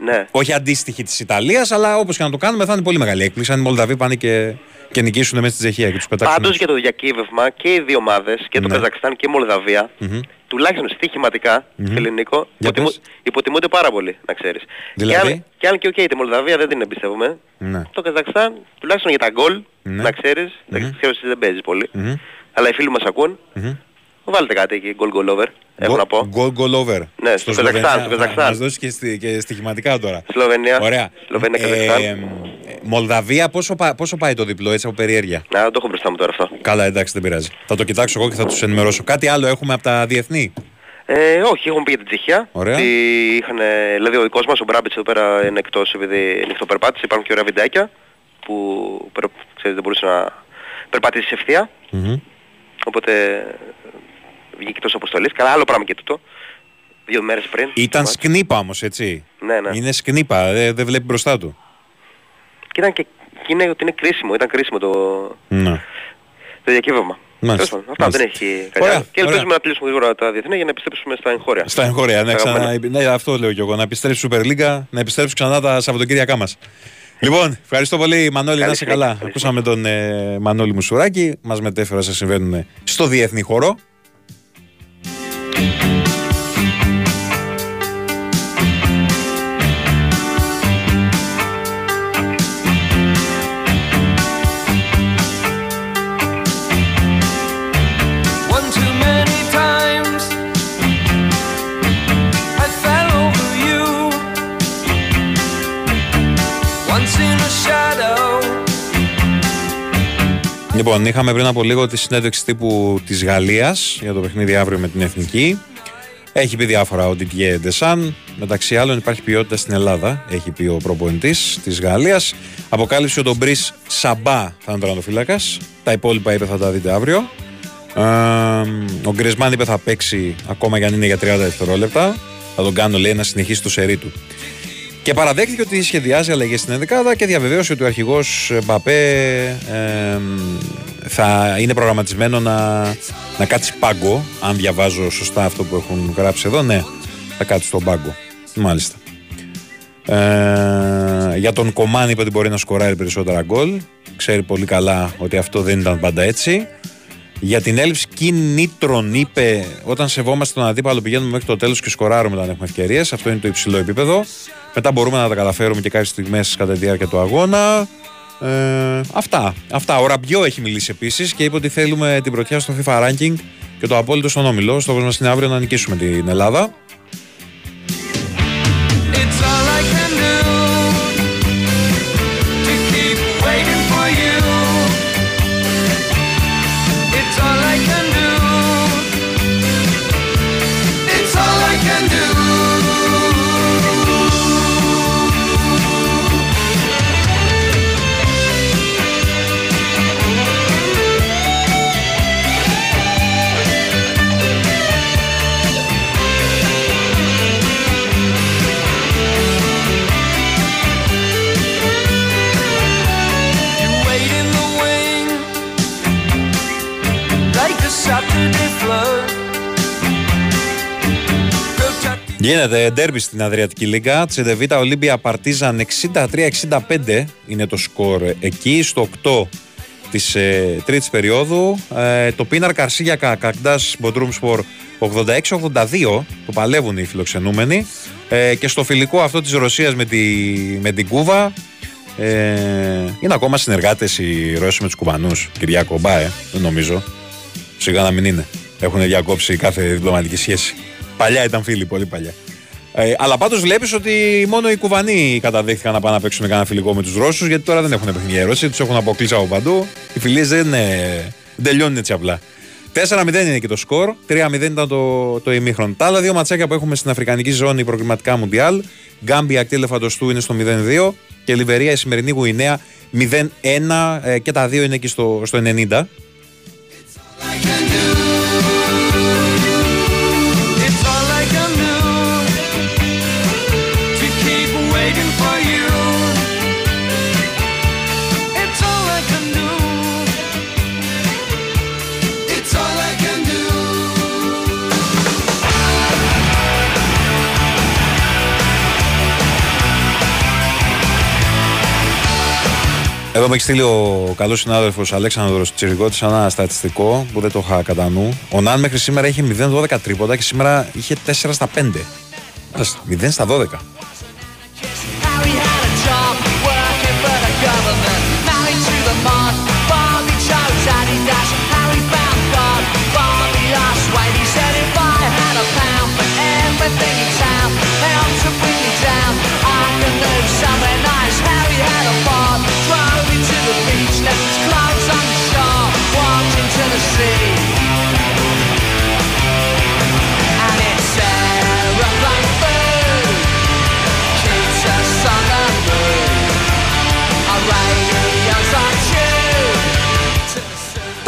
Ναι. Όχι αντίστοιχη της Ιταλίας, αλλά όπως και να το κάνουμε θα είναι πολύ μεγάλη έκπληξη. Αν οι Μολδαβοί πάνε και, και νικήσουν μέσα στη Τσεχία και τους πετάξουν. Πάντως για το διακύβευμα και οι δύο ομάδες, και το Ναι. Καζακστάν και η Μολδαβία, Μμμ. τουλάχιστον στοιχηματικά, Μμμ. φίλε Νίκο, Για υποτιμού- πες. υποτιμούνται πάρα πολύ, να ξέρεις. Δηλαδή; Και αν, και αν και οκ, τη Μολδαβία δεν την εμπιστεύομαι, Ναι. το Καζακστάν, τουλάχιστον για τα γκολ, Ναι. να ξέρεις, Μμμ. εντάξει, ξέρω ότι δεν παίζεις πολύ, Μμμ. αλλά οι φίλοι μας ακούν, Μμμ. Βάλτε κάτι εκεί, goal goal over, έχω να πω. Goal, goal over. Ναι, στο Καζακστάν, στο Καζακστάν. Μας δώσεις και, στη, και στοιχηματικά τώρα. Σλοβενία, Ωραία. Σλοβενία, Ε, Καζακστάν. ε, Μολδαβία, πόσο, πα- πόσο πάει το διπλό έτσι από περιέργεια; Να, δεν το έχω μπροστά μου τώρα αυτό. Καλά, εντάξει, δεν πειράζει. Θα το κοιτάξω εγώ και θα τους ενημερώσω. Κάτι άλλο έχουμε από τα διεθνή; Ε, όχι, έχουμε πει για την Τσεχία. Ωραία. Τι είχαν, δηλαδή ο δικός μας, ο Μπράμπιτς εδώ πέρα είναι εκτός επειδή νυχτοπερπάτησε. Υπάρχουν και ωραία βιντεάκια που περ- ξέρετε, δεν μπορούσε να περπατήσει ευθεία. Μμμ. Οπότε βγήκε εκτός αποστολής. Καλά, άλλο πράγμα και τούτο. Δύο μέρες πριν. Ήταν Μάτς. σκνήπα όμως, έτσι. Ναι, ναι. Είναι σκνήπα, δεν δεν βλέπει μπροστά του. Και ήταν και, και είναι, ότι είναι κρίσιμο, ήταν κρίσιμο το, Ναι. το διακύβευμα. Μάλιστα, Τέλος πάντων, Αυτά μάλιστα. δεν έχει κάτι Ωραία, άλλο. Και ελπίζουμε ωραία. να κλείσουμε γρήγορα τα διεθνή για να επιστρέψουμε στα εγχώρια. Στα εγχώρια, ναι, Τα ξανά, αγαπημένα. ναι, αυτό λέω κι εγώ. Να επιστρέψει η Super League, να επιστρέψει ξανά τα Σαββατοκύριακά μας. Λοιπόν, ευχαριστώ πολύ Μανώλη, να Καλή είσαι συνέχεια, καλά. καλή Ακούσαμε τον ε, Μανώλη Μουσουράκη, μας μετέφερε όσα συμβαίνουν στο διεθνή χώρο. Bye. Λοιπόν, είχαμε πριν από λίγο τη συνέντευξη τύπου της Γαλλίας για το παιχνίδι αύριο με την Εθνική. Έχει πει διάφορα ο Didier Desan. Μεταξύ άλλων υπάρχει ποιότητα στην Ελλάδα, έχει πει ο προπονητής της Γαλλίας. Αποκάλυψε ότι ο Μπρι Σαμπά θα είναι τερματοφύλακα. Τα υπόλοιπα είπε θα τα δείτε αύριο. Ε, ο Γκρεσμάν είπε θα παίξει ακόμα και αν είναι για 30 δευτερόλεπτα. Θα τον κάνω λέει να συνεχίσει το σερί του. Και παραδέχθηκε ότι σχεδιάζει αλλαγές στην 11 και διαβεβαίωσε ότι ο αρχηγός Μπαπέ ε, θα είναι προγραμματισμένο να, να κάτσει πάγκο. Αν διαβάζω σωστά αυτό που έχουν γράψει εδώ, ναι, θα κάτσει στον πάγκο. Μάλιστα. Ε, για τον Κομάν είπε ότι μπορεί να σκοράρει περισσότερα γκολ. Ξέρει πολύ καλά ότι αυτό δεν ήταν πάντα έτσι. Για την έλλειψη κινήτρων είπε όταν σεβόμαστε τον αντίπαλο πηγαίνουμε μέχρι το τέλος και σκοράρουμε όταν έχουμε ευκαιρίες. Αυτό είναι το υψηλό επίπεδο. Μετά μπορούμε να τα καταφέρουμε και κάποιες στιγμές κατά τη διάρκεια του αγώνα. Ε, αυτά. αυτά. Ο Ραμπιό έχει μιλήσει επίσης και είπε ότι θέλουμε την πρωτιά στο FIFA Ranking και το απόλυτο στον όμιλο. Στόχο μα είναι αύριο να νικήσουμε την Ελλάδα. Γίνεται ντέρμπι στην Αδριατική Λίγκα. Τσεντεβίτα Ολύμπια Παρτίζαν 63-65 είναι το σκορ εκεί. Στο 8 της ε, τρίτης περίοδου. Ε, το Πίναρ Καρσίγιακα Κακντάς Μποντρούμς Σπορ 86-82. Το παλεύουν οι φιλοξενούμενοι. Ε, και στο φιλικό αυτό της Ρωσίας με, τη, με την Κούβα ε, είναι ακόμα συνεργάτες οι Ρώσοι με τους Κουβανούς. Κυριάκο Μπάε, δεν νομίζω. Σιγά να μην είναι. Έχουν διακόψει κάθε διπλωματική σχέση. Παλιά ήταν φίλοι, πολύ παλιά. Ε, αλλά πάντως βλέπεις ότι μόνο οι Κουβανοί καταδέχθηκαν να πάνε να παίξουν κανένα φιλικό με τους Ρώσους, γιατί τώρα δεν έχουν παιχνίδια Ρώσοι, τους έχουν αποκλείσει από παντού. Οι φιλίες δεν, ε, δεν τελειώνουν έτσι απλά. 4-0 είναι και το σκορ, 3-0 ήταν το, το ημίχρονο. Τα άλλα δύο ματσάκια που έχουμε στην Αφρικανική ζώνη προκριματικά Μουντιάλ, Γκάμπια ακτή Ελεφαντοστού είναι στο 0-2 και Λιβερία η σημερινή Γουινέα 0-1 ε, και τα δύο είναι εκεί στο, στο 90. I can do. Εδώ με έχει στείλει ο καλός συνάδελφος Αλέξανδρος Τσιρικότη ένα στατιστικό που δεν το είχα κατά νου. Ο Ναν μέχρι σήμερα είχε 0-12 τρίποτα και σήμερα είχε 4 στα 5. Μάλιστα, 0 στα 12.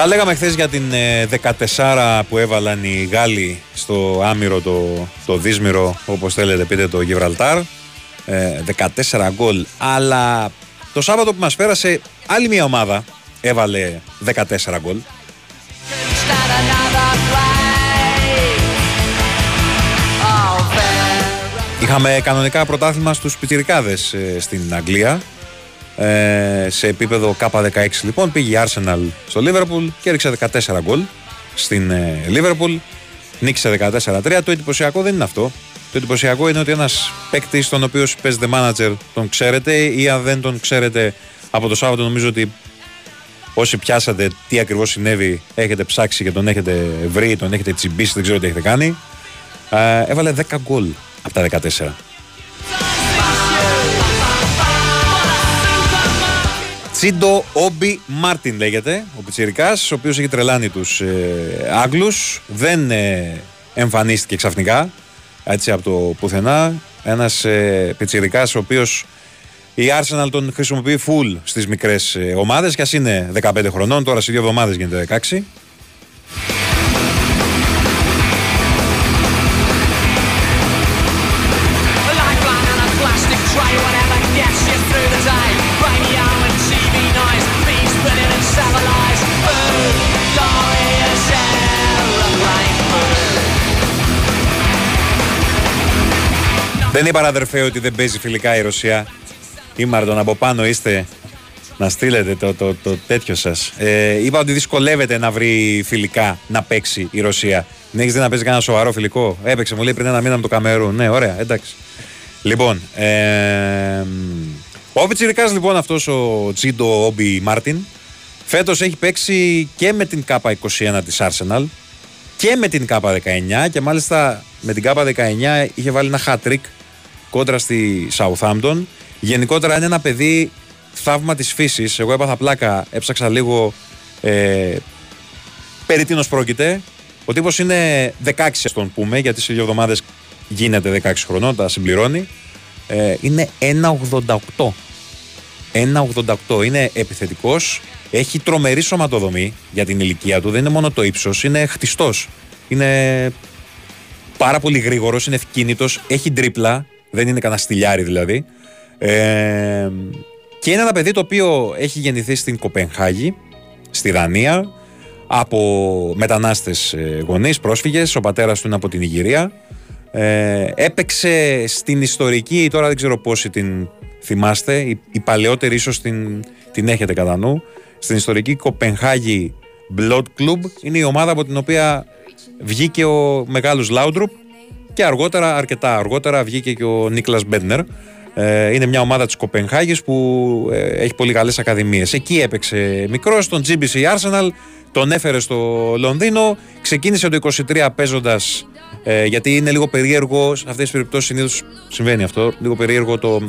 Τα λέγαμε χθες για την ε, 14 που έβαλαν οι Γάλλοι στο άμυρο το, το δύσμυρο, όπως θέλετε πείτε το Γιβραλτάρ. Ε, 14 γκολ. Αλλά το Σάββατο που μας πέρασε άλλη μια ομάδα έβαλε 14 γκολ. Start another play. Oh, there. Είχαμε κανονικά πρωτάθλημα στους πιτσιρικάδες ε, στην Αγγλία. Ε, σε επίπεδο K16 λοιπόν πήγε η Arsenal στο Liverpool και έριξε 14 γκολ στην ε, Liverpool. Νίκησε 14-3. Το εντυπωσιακό δεν είναι αυτό. Το εντυπωσιακό είναι ότι ένας παίκτης, τον οποίος παίζετε manager, τον ξέρετε ή αν δεν τον ξέρετε από το Σάββατο, νομίζω ότι όσοι πιάσατε τι ακριβώς συνέβη, έχετε ψάξει και τον έχετε βρει, τον έχετε τσιμπήσει, δεν ξέρω τι έχετε κάνει. Ε, έβαλε 10 γκολ από τα 14. Τσίντο Όμπι Μάρτιν λέγεται, ο Πιτσιρικάς, ο οποίος έχει τρελάνει τους ε, Άγγλους. Δεν ε, εμφανίστηκε ξαφνικά, έτσι από το πουθενά. Ένας ε, πιτσιρικάς ο οποίος η Arsenal τον χρησιμοποιεί full στις μικρές ε, ομάδες και ας είναι 15 χρονών, τώρα σε δύο εβδομάδες γίνεται 16. Δεν είπα αδερφέ ότι δεν παίζει φιλικά η Ρωσία. Ήμαρτον από πάνω είστε να στείλετε το, το, το τέτοιο σας. Ε, είπα ότι δυσκολεύεται να βρει φιλικά να παίξει η Ρωσία. Δεν έχεις δει να παίζει κανένα σοβαρό φιλικό; Έπαιξε, μου λέει πριν ένα μήνα με το Καμερούν. Ναι, ωραία, εντάξει. Λοιπόν, ε, ο Πιτσιρικάς λοιπόν αυτός ο Τζίντο Όμπι Μάρτιν φέτος έχει παίξει και με την ΚΑΠΑ 21 της Arsenal και με την ΚΑΠΑ 19 και μάλιστα με την ΚΑΠΑ 19 είχε βάλει ένα hat-trick κόντρα στη Southampton. Γενικότερα είναι ένα παιδί θαύμα της φύσης. Εγώ έπαθα πλάκα, έψαξα λίγο ε, περί τίνος πρόκειται. Ο τύπος είναι 16 ας τον πούμε, γιατί σε δύο εβδομάδες γίνεται 16 χρονών, τα συμπληρώνει. Ε, είναι 1,88. 1,88. Είναι επιθετικός. Έχει τρομερή σωματοδομή για την ηλικία του. Δεν είναι μόνο το ύψος, είναι χτιστός. Είναι πάρα πολύ γρήγορος, είναι ευκίνητος, έχει τρίπλα. Δεν είναι κανένα στυλιάρι δηλαδή. Ε, και είναι ένα παιδί το οποίο έχει γεννηθεί στην Κοπενχάγη, στη Δανία, από μετανάστες ε, γονείς, πρόσφυγες. Ο πατέρας του είναι από την Ιγυρία. Ε, έπαιξε στην ιστορική, τώρα δεν ξέρω πόσοι την θυμάστε, η, η παλαιότερη ίσως την, την έχετε κατά νου. Στην ιστορική Κοπενχάγη Blood Club είναι η ομάδα από την οποία βγήκε ο μεγάλος Λάουντρουπ και αργότερα, αρκετά αργότερα, βγήκε και ο Νίκλας Μπέντνερ. Ε, είναι μια ομάδα της Κοπενχάγης που ε, έχει πολύ καλές ακαδημίες. Εκεί έπαιξε μικρός, τον τζίμπησε η Arsenal, τον έφερε στο Λονδίνο, ξεκίνησε το 23 παίζοντας ε, γιατί είναι λίγο περίεργο, σε αυτές τις περιπτώσεις συνήθως συμβαίνει αυτό, λίγο περίεργο το,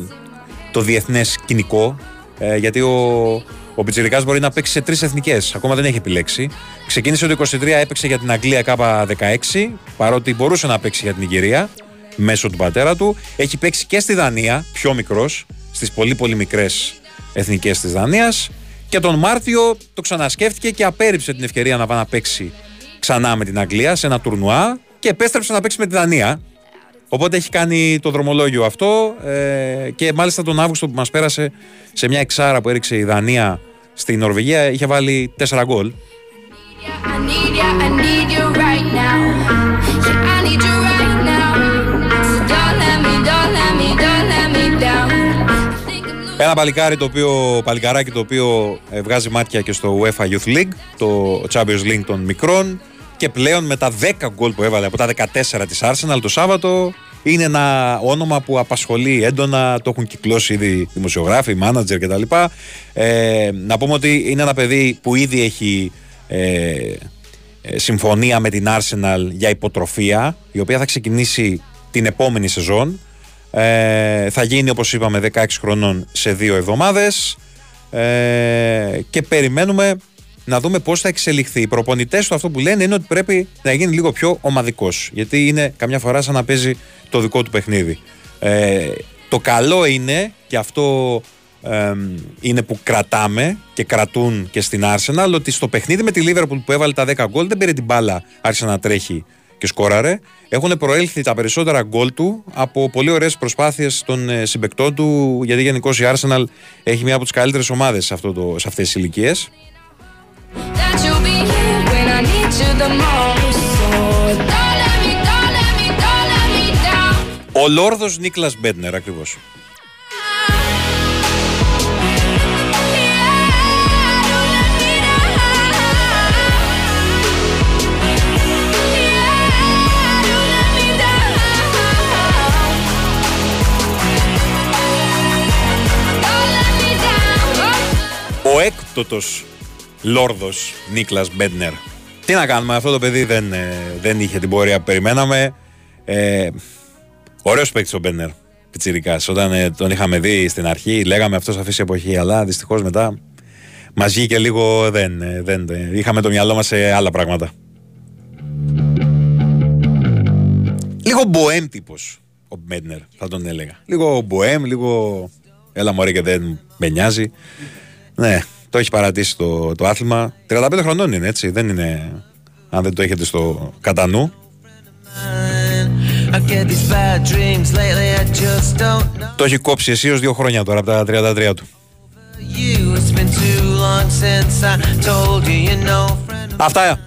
το διεθνές σκηνικό, ε, γιατί ο, ο Πιτσιρικάς μπορεί να παίξει σε τρεις εθνικές, ακόμα δεν έχει επιλέξει. Ξεκίνησε το 23, έπαιξε για την Αγγλία K16, παρότι μπορούσε να παίξει για την Ιγυρία, μέσω του πατέρα του. Έχει παίξει και στη Δανία, πιο μικρός, στις πολύ πολύ μικρές εθνικές της Δανίας. Και τον Μάρτιο το ξανασκέφτηκε και απέρριψε την ευκαιρία να πάει να παίξει ξανά με την Αγγλία σε ένα τουρνουά και επέστρεψε να παίξει με τη Δανία. Οπότε έχει κάνει το δρομολόγιο αυτό ε, και μάλιστα τον Αύγουστο που μας πέρασε σε μια εξάρα που έριξε η Δανία στη Νορβηγία είχε βάλει 4 γκολ. I need ya, I need you right now. Yeah, I need you right now. So don't let me, don't let me, don't let me down. Ένα παλικάρι το οποίο, παλικαράκι το οποίο ε, βγάζει μάτια και στο UEFA Youth League, το Champions League των μικρών και πλέον με τα 10 γκολ που έβαλε από τα 14 της Arsenal το Σάββατο είναι ένα όνομα που απασχολεί έντονα, το έχουν κυκλώσει ήδη δημοσιογράφοι, μάνατζερ κτλ. Ε, να πούμε ότι είναι ένα παιδί που ήδη έχει ε, ε, συμφωνία με την Arsenal για υποτροφία, η οποία θα ξεκινήσει την επόμενη σεζόν. Ε, θα γίνει όπως είπαμε 16 χρονών σε δύο εβδομάδες ε, και περιμένουμε να δούμε πώς θα εξελιχθεί. Οι προπονητές του αυτό που λένε είναι ότι πρέπει να γίνει λίγο πιο ομαδικός γιατί είναι καμιά φορά σαν να παίζει το δικό του παιχνίδι. Ε, το καλό είναι και αυτό εμ, είναι που κρατάμε και κρατούν και στην Arsenal ότι στο παιχνίδι με τη Liverpool που έβαλε τα 10 γκολ δεν πήρε την μπάλα, άρχισε να τρέχει και σκόραρε. Έχουν προέλθει τα περισσότερα γκολ του από πολύ ωραίες προσπάθειες των ε, συμπεκτών του, γιατί γενικώς η Arsenal έχει μια από τις καλύτερες ομάδες σε, αυτό το- σε αυτές τις ηλικίες. Ο Λόρδος Νίκλας Μπέντνερ, ακριβώς. Ο έκπτωτο Λόρδος Νίκλας Μπέντνερ. Τι να κάνουμε, αυτό το παιδί δεν, ε, δεν είχε την πορεία που περιμέναμε. Ε, Ωραίος παίκτης ο Μπέννερ. Πιτσυρικά. Όταν ε, τον είχαμε δει στην αρχή, λέγαμε αυτός αφήσει εποχή. Αλλά δυστυχώς μετά μας βγήκε λίγο. Δεν, ε, δεν, ε, είχαμε το μυαλό μας σε άλλα πράγματα. Λίγο μποέμ τύπος ο Μπέντνερ, θα τον έλεγα. Λίγο μποέμ, λίγο. Έλα μωρέ και δεν με νοιάζει. Ναι, το έχει παρατήσει το, το άθλημα. 35 χρονών είναι έτσι. Δεν είναι. Αν δεν το έχετε στο κατά νου. I get these bad dreams lately, I just don't know Το έχει κόψει αισίως δύο χρόνια τώρα από τα 33 του. you. It's been too long since I told you, you know, friend. Αυτά.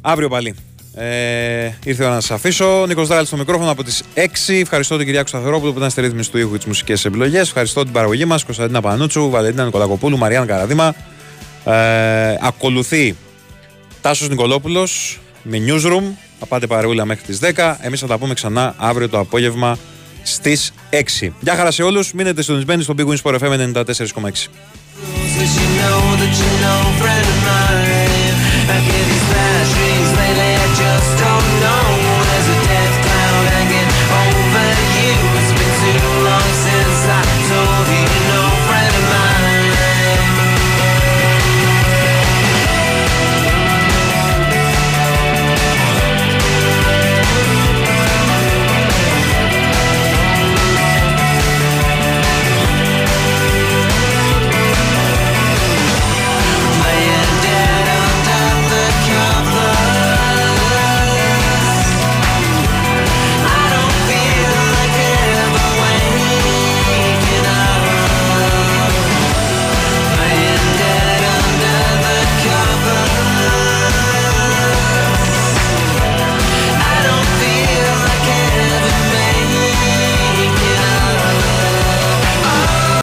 Αύριο πάλι. Ε, ήρθε η ώρα να σας αφήσω. Νίκος Δράλη στο μικρόφωνο από τις 6. Ευχαριστώ τον Κυριάκο Σταθερόπουλο που ήταν στη ρύθμιση του ήχου και τις μουσικές επιλογές. Ευχαριστώ την παραγωγή μας, Κωνσταντίνα Πανούτσου, Βαλεντίνα Νικολακοπούλου, Μαριάν Καραδίμα. Ε, ακολουθεί Τάσος Νικολόπουλος με newsroom. Θα πάτε παρεούλα μέχρι τις 10. Εμείς θα τα πούμε ξανά αύριο το απόγευμα στις 6. Γεια χαρά σε όλους. Μείνετε συντονισμένοι στο Big Wins Sport FM 94,6.